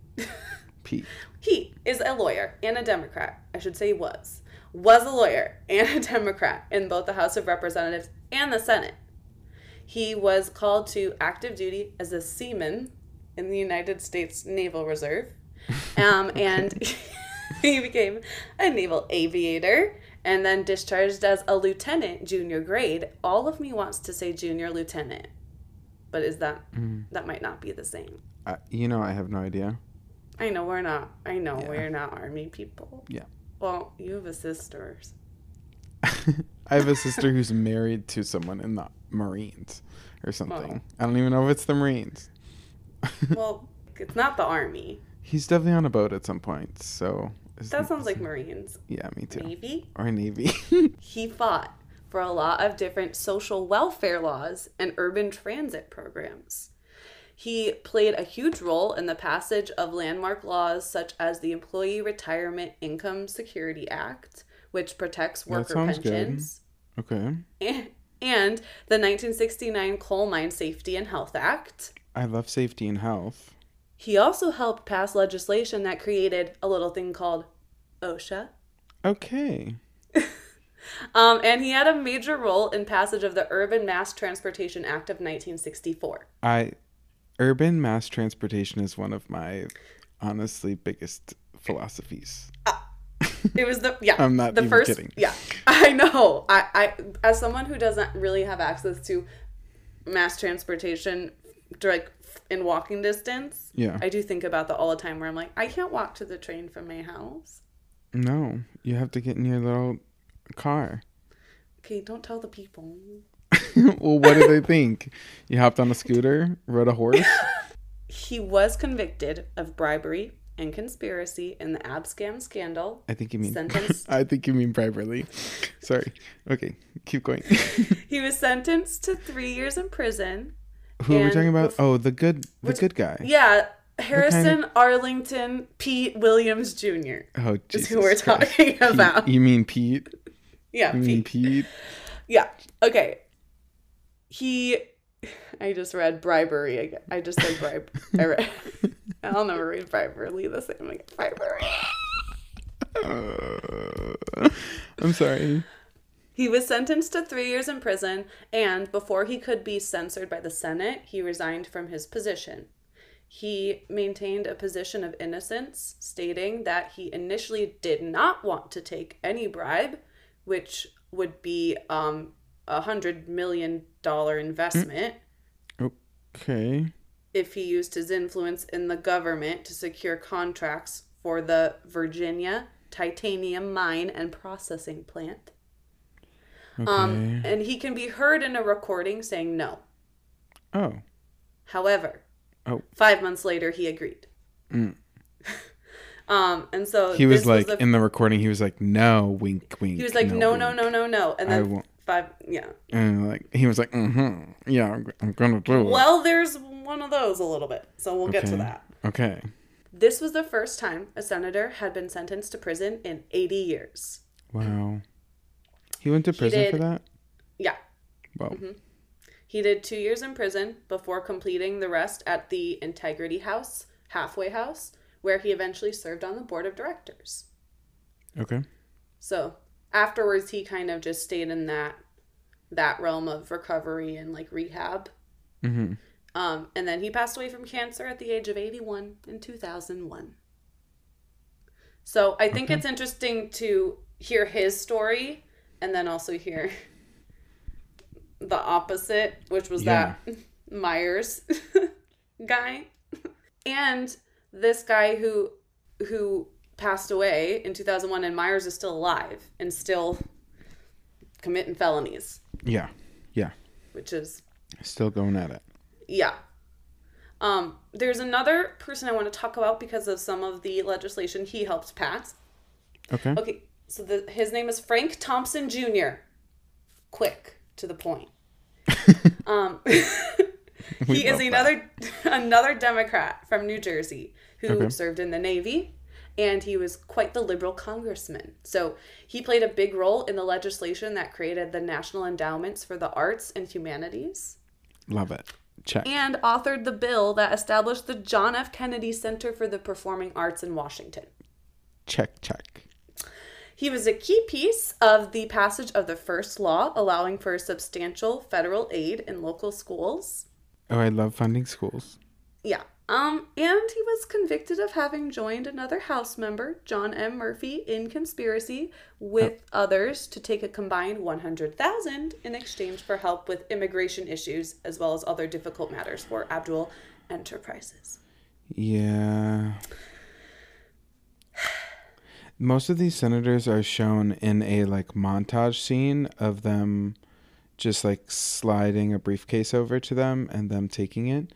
[SPEAKER 2] Pete.
[SPEAKER 1] he is a lawyer and a Democrat. I should say he was. Was a lawyer and a Democrat in both the House of Representatives and the Senate. He was called to active duty as a seaman in the United States Naval Reserve. Um, and he became a naval aviator and then discharged as a lieutenant junior grade. All of me wants to say junior lieutenant, but is that that might not be the same.
[SPEAKER 2] I, you know, I have no idea.
[SPEAKER 1] I know we're not. I know
[SPEAKER 2] Yeah.
[SPEAKER 1] we're not army people.
[SPEAKER 2] Yeah.
[SPEAKER 1] Well, you have a sister.
[SPEAKER 2] I have a sister who's married to someone in the Marines or something.
[SPEAKER 1] Oh.
[SPEAKER 2] I don't even know if it's the Marines.
[SPEAKER 1] Well, it's not the army.
[SPEAKER 2] He's definitely on a boat at some point. So
[SPEAKER 1] That sounds like Marines.
[SPEAKER 2] yeah, me too.
[SPEAKER 1] Navy.
[SPEAKER 2] Or Navy.
[SPEAKER 1] He fought for a lot of different social welfare laws and urban transit programs. He played a huge role in the passage of landmark laws such as the Employee Retirement Income Security Act, which protects worker
[SPEAKER 2] sounds good.
[SPEAKER 1] pensions,
[SPEAKER 2] okay.
[SPEAKER 1] and, and the 1969 Coal Mine Safety and Health Act.
[SPEAKER 2] I love safety and health.
[SPEAKER 1] He also helped pass legislation that created a little thing called OSHA.
[SPEAKER 2] Okay.
[SPEAKER 1] Um, and he had a major role in passage of the Urban Mass Transportation Act of 1964.
[SPEAKER 2] I urban mass transportation is one of my honestly biggest philosophies.
[SPEAKER 1] Uh, it was the yeah.
[SPEAKER 2] I'm not
[SPEAKER 1] the first
[SPEAKER 2] kidding.
[SPEAKER 1] yeah. I know. I I as someone who doesn't really have access to mass transportation, like in walking distance,
[SPEAKER 2] Yeah.
[SPEAKER 1] I do think about that all the time. Where I'm like, I can't walk to the train from my house.
[SPEAKER 2] No, you have to get in your little car.
[SPEAKER 1] Okay, don't tell the people.
[SPEAKER 2] well, what do they think? You hopped on a scooter, rode a horse?
[SPEAKER 1] He was convicted of bribery and conspiracy in the Abscam scandal.
[SPEAKER 2] I think you mean.
[SPEAKER 1] Sentenced.
[SPEAKER 2] I think you mean bribery. Sorry. Okay, keep going.
[SPEAKER 1] He was sentenced to three years in prison.
[SPEAKER 2] Who are we talking about? Oh, the good, the good guy.
[SPEAKER 1] Yeah, Harrison Arlington Pete Williams Jr.
[SPEAKER 2] Oh,
[SPEAKER 1] is
[SPEAKER 2] Jesus
[SPEAKER 1] who we're
[SPEAKER 2] Christ.
[SPEAKER 1] talking about.
[SPEAKER 2] You mean Pete?
[SPEAKER 1] yeah,
[SPEAKER 2] You mean
[SPEAKER 1] Pete.
[SPEAKER 2] Pete?
[SPEAKER 1] Yeah. Okay. He. I just read bribery. I just said bribe. I read. I'll never read bribery the same again. Bribery.
[SPEAKER 2] Uh, I'm sorry.
[SPEAKER 1] He was sentenced to three years in prison, and before he could be censored by the Senate, he resigned from his position. He maintained a position of innocence, stating that he initially did not want to take any bribe, which would be um, a hundred million dollar investment
[SPEAKER 2] Okay.
[SPEAKER 1] if he used his influence in the government to secure contracts for the Virginia titanium mine and processing plant.
[SPEAKER 2] Okay.
[SPEAKER 1] Um, and he can be heard in a recording saying no.
[SPEAKER 2] oh.
[SPEAKER 1] However,
[SPEAKER 2] Oh.
[SPEAKER 1] five months later, he agreed.
[SPEAKER 2] Mm.
[SPEAKER 1] um, and so
[SPEAKER 2] He was like
[SPEAKER 1] the-
[SPEAKER 2] in the recording. He was like, "No, wink, wink."
[SPEAKER 1] he was like, no, no,
[SPEAKER 2] wink."
[SPEAKER 1] no, no, no, and then. Five, yeah.
[SPEAKER 2] And like he was like, "Mm-hmm. Yeah, I'm, I'm gonna do it."
[SPEAKER 1] Well, there's one of those a little bit, so we'll get to that.
[SPEAKER 2] Okay.
[SPEAKER 1] This was the first time a senator had been sentenced to prison in 80 years.
[SPEAKER 2] Wow. He went to prison for that.
[SPEAKER 1] Yeah,
[SPEAKER 2] Wow.
[SPEAKER 1] he did two years in prison before completing the rest at the Integrity House, halfway house, where he eventually served on the board of directors.
[SPEAKER 2] Okay.
[SPEAKER 1] So afterwards, he kind of just stayed in that that realm of recovery and like rehab.
[SPEAKER 2] Mm-hmm.
[SPEAKER 1] Um, and then he passed away from cancer at the age of 81 in 2001. So I think
[SPEAKER 2] Okay.
[SPEAKER 1] it's interesting to hear his story and then also hear the opposite, which was
[SPEAKER 2] Yeah.
[SPEAKER 1] that Myers guy. And this guy who who passed away in 2001 and Myers is still alive and still committing felonies,
[SPEAKER 2] Yeah. Yeah.
[SPEAKER 1] which is
[SPEAKER 2] Still going at it.
[SPEAKER 1] Yeah. Um, there's another person I want to talk about because of some of the legislation he helped pass.
[SPEAKER 2] Okay.
[SPEAKER 1] Okay, so the, his name is Frank Thompson Jr. Quick to the point. um, he is another another Democrat from New Jersey who
[SPEAKER 2] Okay.
[SPEAKER 1] served in the Navy, and he was quite the liberal congressman. So he played a big role in the legislation that created the National Endowments for the Arts and Humanities
[SPEAKER 2] Love it. Check.
[SPEAKER 1] and authored the bill that established the John F. Kennedy Center for the Performing Arts in Washington.
[SPEAKER 2] check. Check.
[SPEAKER 1] He was a key piece of the passage of the first law allowing for substantial federal aid in local schools.
[SPEAKER 2] Oh, I love funding schools.
[SPEAKER 1] Yeah. Um, and he was convicted of having joined another House member, John M. Murphy, in conspiracy with others to take a combined 100,000 in exchange for help with immigration issues as well as other difficult matters for Abdul Enterprises.
[SPEAKER 2] Yeah. Most of these senators are shown in a like montage scene of them just like sliding a briefcase over to them and them taking it.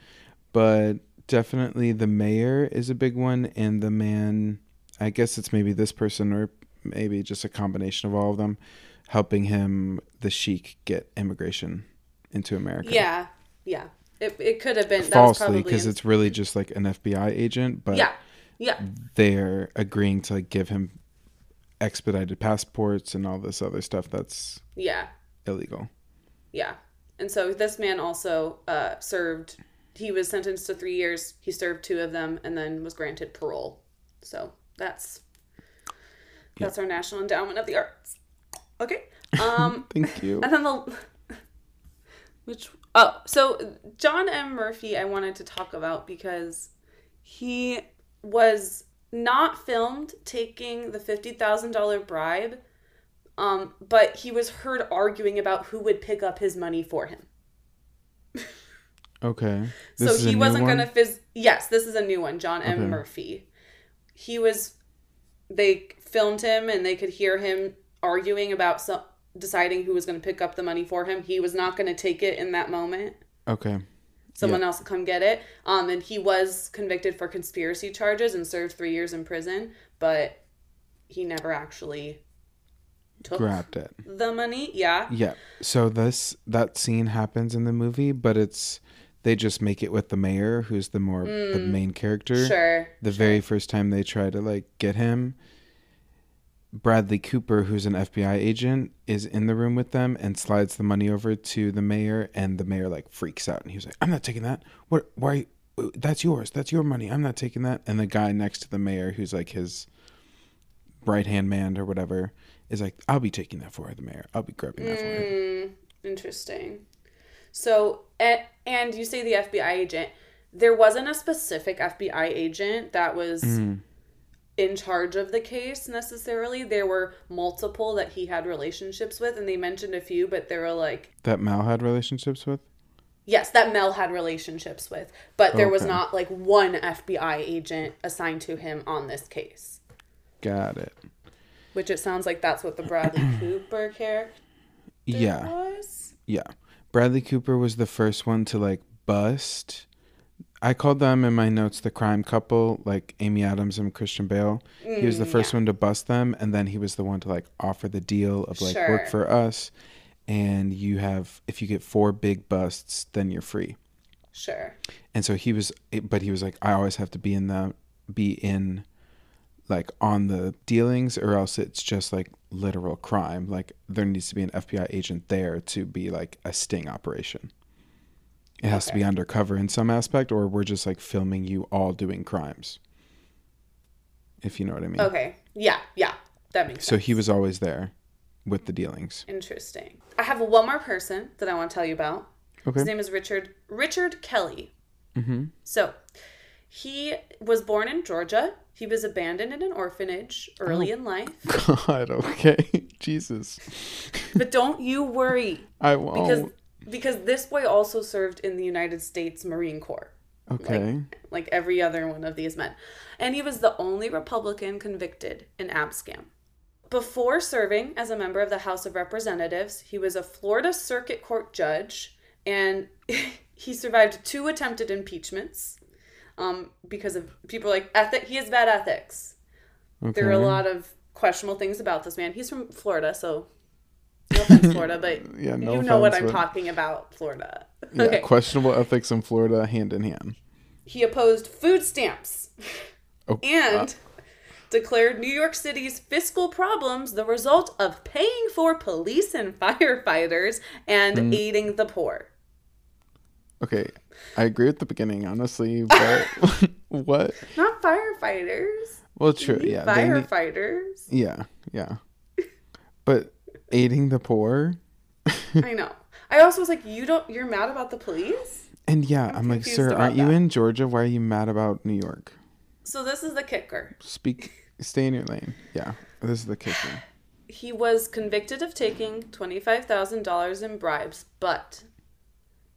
[SPEAKER 2] But definitely the mayor is a big one and the man I guess it's maybe this person or maybe just a combination of all of them helping him the sheik get immigration into America.
[SPEAKER 1] Yeah, yeah. It, it could have been
[SPEAKER 2] Falsely
[SPEAKER 1] probably
[SPEAKER 2] because it's really just like an FBI agent, but
[SPEAKER 1] yeah, yeah,
[SPEAKER 2] they're agreeing to like give him expedited passports and all this other stuff that's
[SPEAKER 1] yeah,
[SPEAKER 2] illegal.
[SPEAKER 1] yeah. And so this man also uh, served. He was sentenced to three years. He served two of them, and then was granted parole. So that's that's our National Endowment of the Arts. Okay. Um,
[SPEAKER 2] Thank you.
[SPEAKER 1] and then the which oh so John M Murphy I wanted to talk about because he was not filmed taking the $50,000 bribe um but he was heard arguing about who would pick up his money for him.
[SPEAKER 2] Okay.
[SPEAKER 1] so
[SPEAKER 2] is a
[SPEAKER 1] he wasn't going to phys- Yes, this is a new one, John M
[SPEAKER 2] Okay.
[SPEAKER 1] Murphy. He was they filmed him and they could hear him arguing about some deciding who was going to pick up the money for him. He was not going to take it in that moment.
[SPEAKER 2] Okay.
[SPEAKER 1] someone else will come get it. Um, and he was convicted for conspiracy charges and served three years in prison, but he never actually took
[SPEAKER 2] Grabbed it.
[SPEAKER 1] the money. Yeah,
[SPEAKER 2] Yeah. So this that scene happens in the movie, but it's they just make it with the mayor, who's the more the main character.
[SPEAKER 1] Mm. sure.
[SPEAKER 2] The very first time they try to like get him, Bradley Cooper, who's an FBI agent, is in the room with them and slides the money over to the mayor, and the mayor like freaks out and he's like, "I'm not taking that. What? Why? That's yours. That's your money. I'm not taking that." And the guy next to the mayor, who's like his right hand man or whatever, is like, "I'll be taking that for the mayor. I'll be grabbing that for him."
[SPEAKER 1] Mm, interesting. So, and, and you say the FBI agent. There wasn't a specific FBI agent that was
[SPEAKER 2] Mm.
[SPEAKER 1] in charge of the case necessarily. There were multiple that he had relationships with, and they mentioned a few, but they were like,
[SPEAKER 2] That Mal had relationships with?
[SPEAKER 1] yes, that Mel had relationships with, but there was not like one FBI agent assigned to him on this case.
[SPEAKER 2] Got it.
[SPEAKER 1] Which it sounds like that's what the Bradley Cooper character
[SPEAKER 2] Yeah.
[SPEAKER 1] was.
[SPEAKER 2] Yeah. Bradley Cooper was the first one to like bust. I called them in my notes the crime couple, like Amy Adams and Christian Bale. he was the
[SPEAKER 1] Mm,
[SPEAKER 2] first
[SPEAKER 1] yeah.
[SPEAKER 2] one to bust them, and then he was the one to like offer the deal of like
[SPEAKER 1] Sure.
[SPEAKER 2] work for us, and you have if you get four big busts, then you're free.
[SPEAKER 1] Sure.
[SPEAKER 2] And so he was, but he was like, I always have to be in the, be in, like on the dealings, or else it's just like literal crime. Like there needs to be an FBI agent there to be like a sting operation. It has to be undercover in some aspect, or we're just like filming you all doing crimes. If you know what I mean.
[SPEAKER 1] Okay. Yeah, yeah. That makes
[SPEAKER 2] So
[SPEAKER 1] sense.
[SPEAKER 2] So he was always there with the dealings.
[SPEAKER 1] Interesting. I have one more person that I want to tell you about.
[SPEAKER 2] okay His
[SPEAKER 1] name is Richard Richard Kelly.
[SPEAKER 2] Mm-hmm.
[SPEAKER 1] So, he was born in Georgia. He was abandoned in an orphanage early
[SPEAKER 2] Oh.
[SPEAKER 1] in life.
[SPEAKER 2] God, okay. Jesus.
[SPEAKER 1] But don't you worry
[SPEAKER 2] I won't.
[SPEAKER 1] because because this boy also served in the United States Marine Corps.
[SPEAKER 2] okay.
[SPEAKER 1] like every other one of these men. And he was the only Republican convicted in Abscam. Before serving as a member of the House of Representatives, he was a Florida Circuit Court judge and he survived two attempted impeachments um, because of people like ethic. He has bad ethics.
[SPEAKER 2] okay.
[SPEAKER 1] There are a lot of questionable things about this man. He's from Florida, so no offense, Florida, but
[SPEAKER 2] Yeah, no
[SPEAKER 1] you know what I'm
[SPEAKER 2] but-
[SPEAKER 1] talking about, Florida.
[SPEAKER 2] Yeah,
[SPEAKER 1] okay.
[SPEAKER 2] questionable ethics in Florida, hand in hand.
[SPEAKER 1] he opposed food stamps
[SPEAKER 2] Oh,
[SPEAKER 1] and
[SPEAKER 2] uh,
[SPEAKER 1] declared New York City's fiscal problems the result of paying for police and firefighters and
[SPEAKER 2] Mm.
[SPEAKER 1] aiding the poor.
[SPEAKER 2] Okay, I agree with the beginning, honestly, but what?
[SPEAKER 1] Not firefighters.
[SPEAKER 2] Well, true, yeah, they need-
[SPEAKER 1] firefighters.
[SPEAKER 2] yeah, yeah, but aiding the poor,
[SPEAKER 1] I know. I also was like, you don't. You're mad about the police.
[SPEAKER 2] and yeah, I'm, like, sir, aren't you
[SPEAKER 1] that.
[SPEAKER 2] in Georgia? Why are you mad about New York?
[SPEAKER 1] So this is the kicker.
[SPEAKER 2] Speak, stay in your lane. Yeah, this is the kicker.
[SPEAKER 1] He was convicted of taking twenty five thousand dollars in bribes, but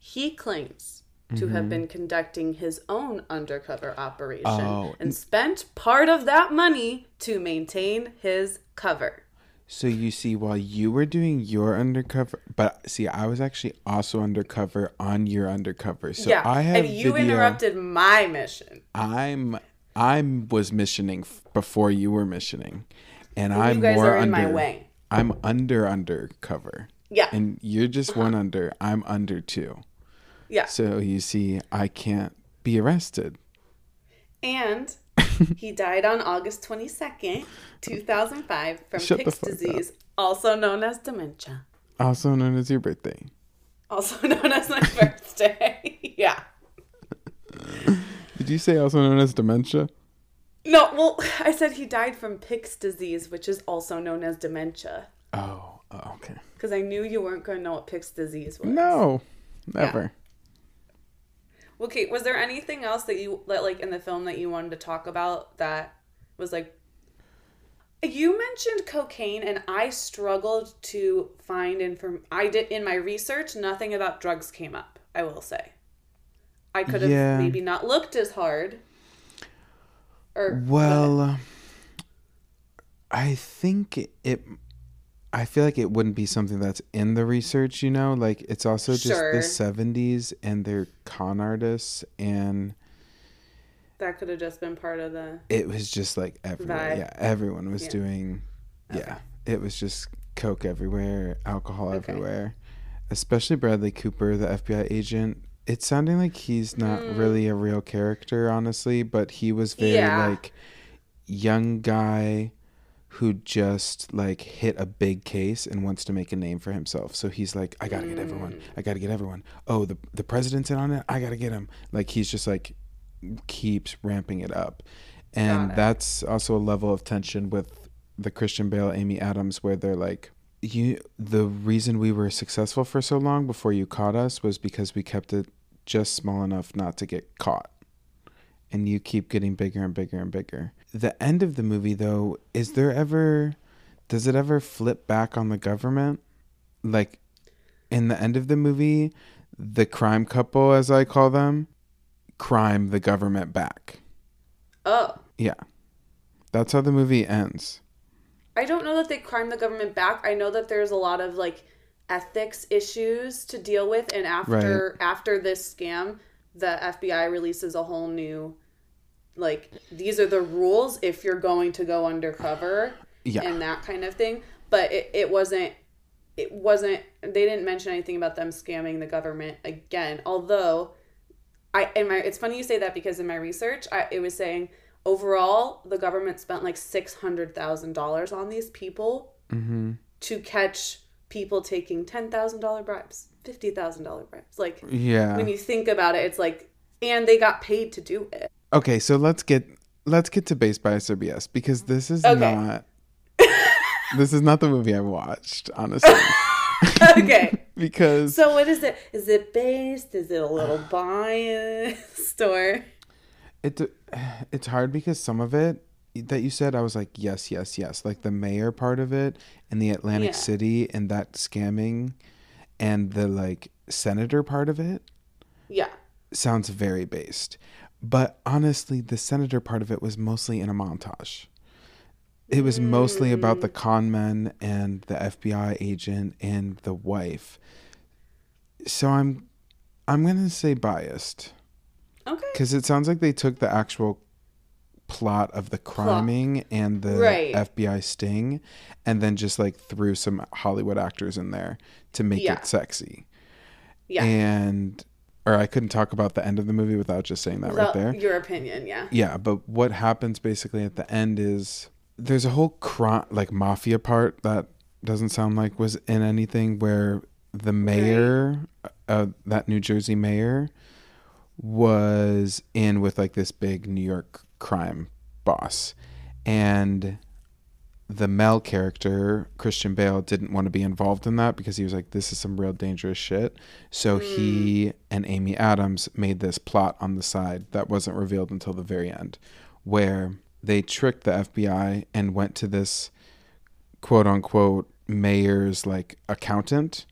[SPEAKER 1] he claims to have mm-hmm. been conducting his own undercover operation
[SPEAKER 2] Oh.
[SPEAKER 1] and spent part of that money to maintain his cover.
[SPEAKER 2] So you see, while you were doing your undercover, but see, I was actually also undercover on your undercover. So
[SPEAKER 1] yeah,
[SPEAKER 2] I have
[SPEAKER 1] and you
[SPEAKER 2] video.
[SPEAKER 1] interrupted my mission.
[SPEAKER 2] I'm I was missioning f- before you were missioning, and
[SPEAKER 1] You
[SPEAKER 2] I'm
[SPEAKER 1] guys
[SPEAKER 2] more
[SPEAKER 1] are in
[SPEAKER 2] under.
[SPEAKER 1] my way.
[SPEAKER 2] I'm under undercover,
[SPEAKER 1] Yeah,
[SPEAKER 2] and you're just uh-huh. one under. I'm under two.
[SPEAKER 1] Yeah.
[SPEAKER 2] So you see, I can't be arrested.
[SPEAKER 1] And he died on August 22nd, 2005, from
[SPEAKER 2] Shut
[SPEAKER 1] Pick's
[SPEAKER 2] fuck up.
[SPEAKER 1] disease, also known as dementia.
[SPEAKER 2] Also known as your birthday.
[SPEAKER 1] Also known as my birthday. yeah.
[SPEAKER 2] Did you say also known as dementia?
[SPEAKER 1] No, well, I said he died from Pick's disease, which is also known as dementia.
[SPEAKER 2] Oh, oh, okay.
[SPEAKER 1] Because I knew you weren't going to know what Pick's disease was.
[SPEAKER 2] No, never.
[SPEAKER 1] Okay, was there anything else that you that like in the film that you wanted to talk about that was like you mentioned cocaine and I struggled to find inform I did in my research nothing about drugs came up, I will say. I could have
[SPEAKER 2] Yeah.
[SPEAKER 1] maybe not looked as hard. Or
[SPEAKER 2] Well, um, I think it. I feel like it wouldn't be something that's in the research, you know? Like, it's also just
[SPEAKER 1] Sure.
[SPEAKER 2] the 70s and they're con artists, and
[SPEAKER 1] that could have just been part of the
[SPEAKER 2] it was just like everywhere.
[SPEAKER 1] Vibe.
[SPEAKER 2] Yeah, everyone was
[SPEAKER 1] Yeah.
[SPEAKER 2] doing. Yeah, it was just coke everywhere, alcohol
[SPEAKER 1] Okay.
[SPEAKER 2] everywhere. Especially Bradley Cooper, the FBI agent. It's sounding like he's not
[SPEAKER 1] Mm.
[SPEAKER 2] really a real character, honestly, but he was very
[SPEAKER 1] Yeah.
[SPEAKER 2] like young guy who just like hit a big case and wants to make a name for himself. So he's like, I gotta get everyone. I gotta get everyone. Oh, the the president's in on it. I gotta get him. Like he's just like keeps ramping it up, and
[SPEAKER 1] it.
[SPEAKER 2] that's also a level of tension with the Christian Bale, Amy Adams, where they're like. You, the reason we were successful for so long before you caught us was because we kept it just small enough not to get caught. And you keep getting bigger and bigger and bigger. The end of the movie though, is there ever does it ever flip back on the government? Like in the end of the movie, the crime couple as I call them, crime the government back.
[SPEAKER 1] Oh.
[SPEAKER 2] Yeah. That's how the movie ends.
[SPEAKER 1] I don't know that they crime the government back. I know that there's a lot of like ethics issues to deal with and after after this scam, the FBI releases a whole new like these are the rules if you're going to go undercover
[SPEAKER 2] Yeah.
[SPEAKER 1] and that kind of thing. But it, it wasn't it wasn't they didn't mention anything about them scamming the government again. Although I in my it's funny you say that because in my research I, it was saying overall the government spent like six hundred thousand dollars on these people
[SPEAKER 2] Mm-hmm.
[SPEAKER 1] to catch people taking ten thousand dollar bribes, fifty thousand dollar bribes. Like
[SPEAKER 2] Yeah.
[SPEAKER 1] when you think about it, it's like and they got paid to do it.
[SPEAKER 2] Okay, so let's get let's get to Based Biased BS because this is
[SPEAKER 1] Okay.
[SPEAKER 2] not this is not the movie I watched, honestly.
[SPEAKER 1] okay.
[SPEAKER 2] because
[SPEAKER 1] So what is it? Is it based? Is it a little biased or
[SPEAKER 2] it it's hard because some of it that you said I was like yes, yes, yes, like the mayor part of it and the Atlantic
[SPEAKER 1] Yeah.
[SPEAKER 2] City and that scamming and the like senator part of it
[SPEAKER 1] yeah.
[SPEAKER 2] sounds very based. But honestly, the senator part of it was mostly in a montage. It was mostly about the mm. con men and the FBI agent and the wife. So I'm I'm going to say biased
[SPEAKER 1] Okay.
[SPEAKER 2] cuz it sounds like they took the actual plot of the criming and the
[SPEAKER 1] Right.
[SPEAKER 2] FBI sting and then just like threw some Hollywood actors in there to make
[SPEAKER 1] Yeah.
[SPEAKER 2] it sexy
[SPEAKER 1] Yeah.
[SPEAKER 2] and or I couldn't talk about the end of the movie without just saying that right there.
[SPEAKER 1] Your opinion, yeah.
[SPEAKER 2] Yeah, but what happens basically at the end is there's a whole crime like mafia part that doesn't sound like was in anything where the mayor uh, that New Jersey mayor was in with like this big New York crime boss and the Mel character, Christian Bale, didn't want to be involved in that because he was like, this is some real dangerous shit. So hmm. he and Amy Adams made this plot on the side that wasn't revealed until the very end, where they tricked the FBI and went to this quote unquote mayor's like accountant,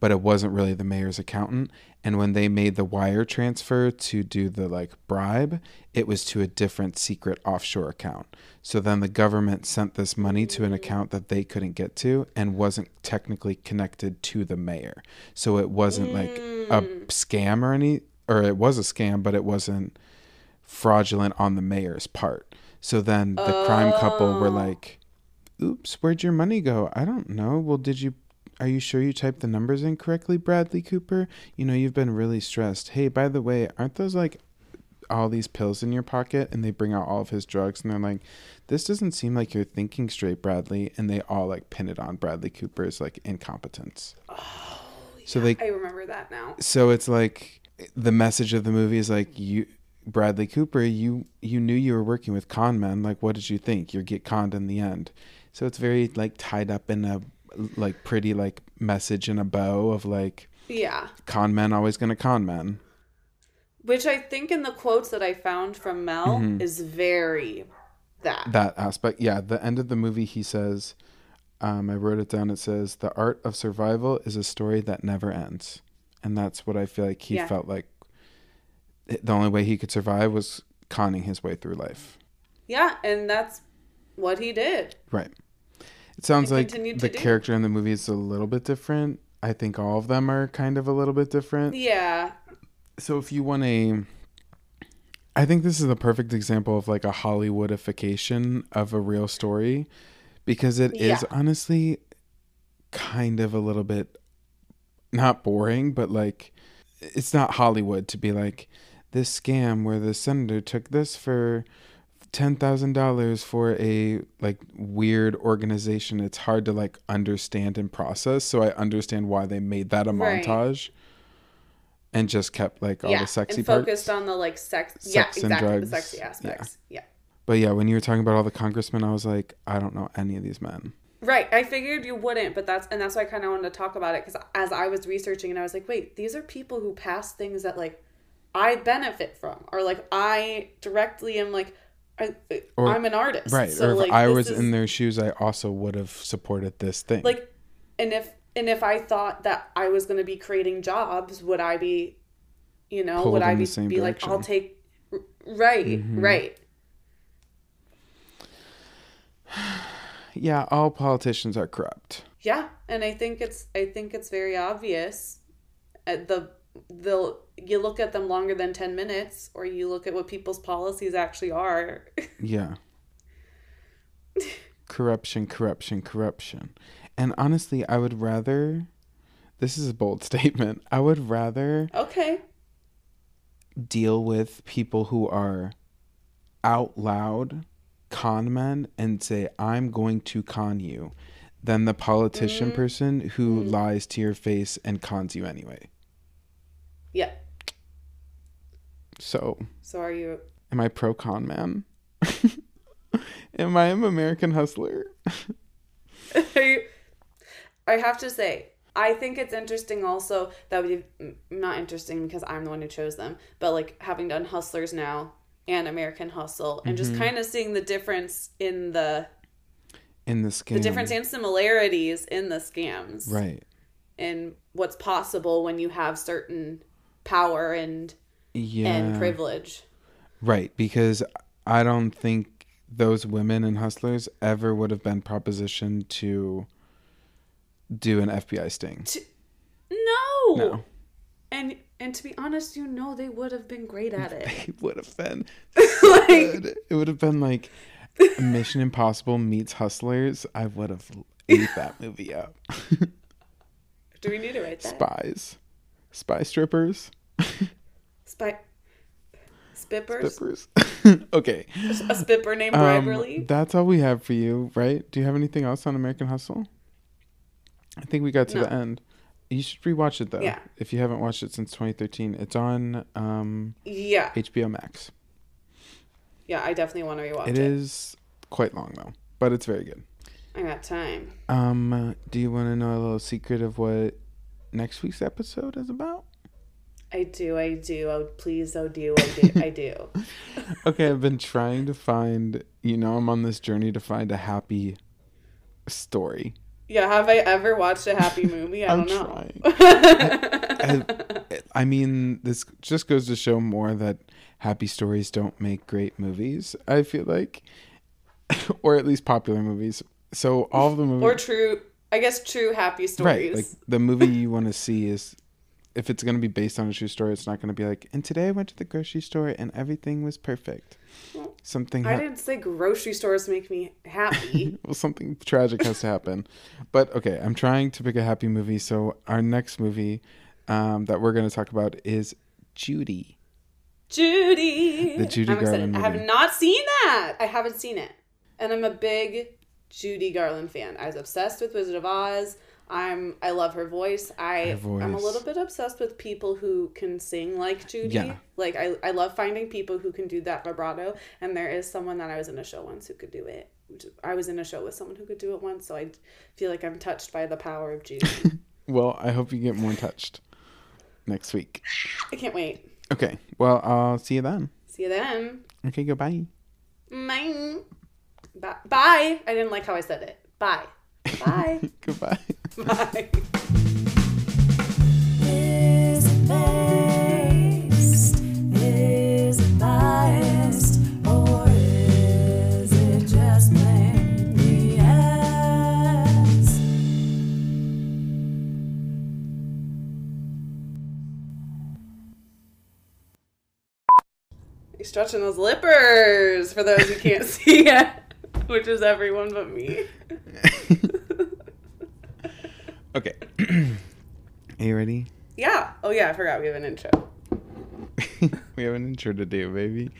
[SPEAKER 2] but it wasn't really the mayor's accountant. And when they made the wire transfer to do the like bribe, it was to a different secret offshore account. So then the government sent this money to an account that they couldn't get to and wasn't technically connected to the mayor. So it wasn't like a mm. scam or any, or it was a scam, but it wasn't fraudulent on the mayor's part. So then the crime couple were oh. like, oops, where'd your money go? I don't know. Well, did you, are you sure you typed the numbers in correctly, Bradley Cooper? You know, you've been really stressed. Hey, by the way, aren't those like all these pills in your pocket? And they bring out all of his drugs and they're like, this doesn't seem like you're thinking straight, Bradley. And they all like pin it on Bradley Cooper's like incompetence. Oh, so they
[SPEAKER 1] I remember that now.
[SPEAKER 2] so it's like the message of the movie is like you Bradley Cooper, you you knew you were working with con men. Like, what did you think? You get conned in the end. So it's very like tied up in a like pretty like message in a bow of like
[SPEAKER 1] Yeah.
[SPEAKER 2] con men always gonna con men.
[SPEAKER 1] Which I think in the quotes that I found from Mel
[SPEAKER 2] Mm-hmm.
[SPEAKER 1] is very that.
[SPEAKER 2] That aspect, yeah. The end of the movie, he says, um, I wrote it down. It says, "The art of survival is a story that never ends," and that's what I feel like he
[SPEAKER 1] Yeah.
[SPEAKER 2] felt like. The only way he could survive was conning his way through life.
[SPEAKER 1] Yeah, and that's what he did.
[SPEAKER 2] Right. It sounds like the
[SPEAKER 1] do.
[SPEAKER 2] character in the movie is a little bit different. I think all of them are kind of a little bit different.
[SPEAKER 1] Yeah.
[SPEAKER 2] So if you want a I think this is the perfect example of like a Hollywoodification of a real story because it is
[SPEAKER 1] Yeah.
[SPEAKER 2] honestly kind of a little bit not boring, but like it's not Hollywood to be like this scam where the senator took this for ten thousand dollars for a like weird organization. It's hard to like understand and process. So I understand why they made that a
[SPEAKER 1] Right.
[SPEAKER 2] montage and just kept like all
[SPEAKER 1] yeah.
[SPEAKER 2] the sexy
[SPEAKER 1] and
[SPEAKER 2] parts.
[SPEAKER 1] focused on the like sex, yeah,
[SPEAKER 2] Sex and
[SPEAKER 1] exactly the
[SPEAKER 2] drugs.
[SPEAKER 1] sexy aspects. Yeah.
[SPEAKER 2] But yeah, when you were talking about all the congressmen, I was like, I don't know any of these men.
[SPEAKER 1] Right. I figured you wouldn't, but that's and that's why I kind of wanted to talk about it because as I was researching and I was like, wait, these are people who pass things that like I benefit from, or like I directly am like, I,
[SPEAKER 2] Or-
[SPEAKER 1] I'm an artist,
[SPEAKER 2] Right.
[SPEAKER 1] So
[SPEAKER 2] or if
[SPEAKER 1] like
[SPEAKER 2] I was
[SPEAKER 1] is-
[SPEAKER 2] in their shoes, I also would have supported this thing.
[SPEAKER 1] like, and if and if I thought that I was going to be creating jobs, would I be, you know,
[SPEAKER 2] Pulled
[SPEAKER 1] would I be be like, I'll take, right,
[SPEAKER 2] Mhm.
[SPEAKER 1] right,
[SPEAKER 2] yeah, all politicians are corrupt.
[SPEAKER 1] yeah, and I think it's I think it's very obvious. At the the you look at them longer than ten minutes, or you look at what people's policies actually are.
[SPEAKER 2] Yeah. corruption, corruption, corruption. And honestly, I would rather this is a bold statement. I would rather
[SPEAKER 1] okay,
[SPEAKER 2] deal with people who are out loud con men and say, I'm going to con you, than the politician
[SPEAKER 1] Mhm.
[SPEAKER 2] person who
[SPEAKER 1] Mhm.
[SPEAKER 2] lies to your face and cons you anyway.
[SPEAKER 1] Yeah.
[SPEAKER 2] So,
[SPEAKER 1] So are you?
[SPEAKER 2] am I pro con man? am I an American hustler?
[SPEAKER 1] I have to say, I think it's interesting also that we not interesting because I'm the one who chose them, but like having done Hustlers now and American Hustle and just
[SPEAKER 2] Mhm.
[SPEAKER 1] kind of seeing the difference in the
[SPEAKER 2] In the scam.
[SPEAKER 1] the difference and similarities in the scams
[SPEAKER 2] Right.
[SPEAKER 1] and what's possible when you have certain power and
[SPEAKER 2] Yeah.
[SPEAKER 1] and privilege.
[SPEAKER 2] Right, because I don't think those women and hustlers ever would have been propositioned to do an FBI sting.
[SPEAKER 1] No.
[SPEAKER 2] No.
[SPEAKER 1] And and to be honest, you know they would have been great at it.
[SPEAKER 2] They would have been
[SPEAKER 1] like
[SPEAKER 2] good. It would have been like Mission Impossible meets Hustlers. I would have ate that movie up.
[SPEAKER 1] do we need to write that?
[SPEAKER 2] Spies. Spy strippers.
[SPEAKER 1] Spy Spippers?
[SPEAKER 2] Strippers. okay.
[SPEAKER 1] A spipper named
[SPEAKER 2] Um,
[SPEAKER 1] Briberly?
[SPEAKER 2] that's all we have for you, right? Do you have anything else on American Hustle? I think we got to
[SPEAKER 1] No.
[SPEAKER 2] the end. You should rewatch it though.
[SPEAKER 1] Yeah.
[SPEAKER 2] If you haven't watched it since 2013, it's on um,
[SPEAKER 1] yeah.
[SPEAKER 2] HBO Max.
[SPEAKER 1] Yeah, I definitely want to rewatch
[SPEAKER 2] It
[SPEAKER 1] it.
[SPEAKER 2] is quite long though, but it's very good.
[SPEAKER 1] I got time.
[SPEAKER 2] Um, do you want to know a little secret of what next week's episode is about?
[SPEAKER 1] I do, I do. Oh, please, oh, do, I do, I do.
[SPEAKER 2] Okay, I've been trying to find. You know, I'm on this journey to find a happy story.
[SPEAKER 1] Yeah, have I ever watched a happy movie? I don't know.
[SPEAKER 2] I, I mean, this just goes to show more that happy stories don't make great movies. I feel like, or at least popular movies. So all the movies,
[SPEAKER 1] or true, I guess true happy stories.
[SPEAKER 2] right? Like the movie you want to see is, if it's going to be based on a true story, it's not going to be like. And today I went to the grocery store and everything was perfect. Something.
[SPEAKER 1] I didn't say grocery stores make me happy.
[SPEAKER 2] well, something tragic has to happen. But okay, I'm trying to pick a happy movie. So our next movie um, that we're going to talk about is Judy.
[SPEAKER 1] Judy.
[SPEAKER 2] The Judy. Garland
[SPEAKER 1] I have not seen that. I haven't seen it. And I'm a big Judy Garland fan. I was obsessed with Wizard of Oz. I'm I love her voice. I
[SPEAKER 2] Her
[SPEAKER 1] I'm a little bit obsessed with people who can sing like Judy.
[SPEAKER 2] Yeah.
[SPEAKER 1] Like I, I love finding people who can do that vibrato. And there is someone that I was in a show once who could do it. I was in a show with someone who could do it once, so I feel like I'm touched by the power of Judy.
[SPEAKER 2] Well, I hope you get more touched next week.
[SPEAKER 1] I can't wait.
[SPEAKER 2] Okay. Well, I'll see you then.
[SPEAKER 1] See you then.
[SPEAKER 2] Okay, goodbye.
[SPEAKER 1] Bye. Bye. Bye. I didn't like how I said it. Bye. Bye.
[SPEAKER 2] goodbye.
[SPEAKER 1] Bye.
[SPEAKER 3] Is it based? Is it biased? Or is it just plain BS?
[SPEAKER 1] He's stretching those lippers for those who can't see it, which is everyone but me.
[SPEAKER 2] okay. Are you ready?
[SPEAKER 1] Yeah. Oh, yeah. I forgot we have an intro.
[SPEAKER 2] we have an intro to do, baby.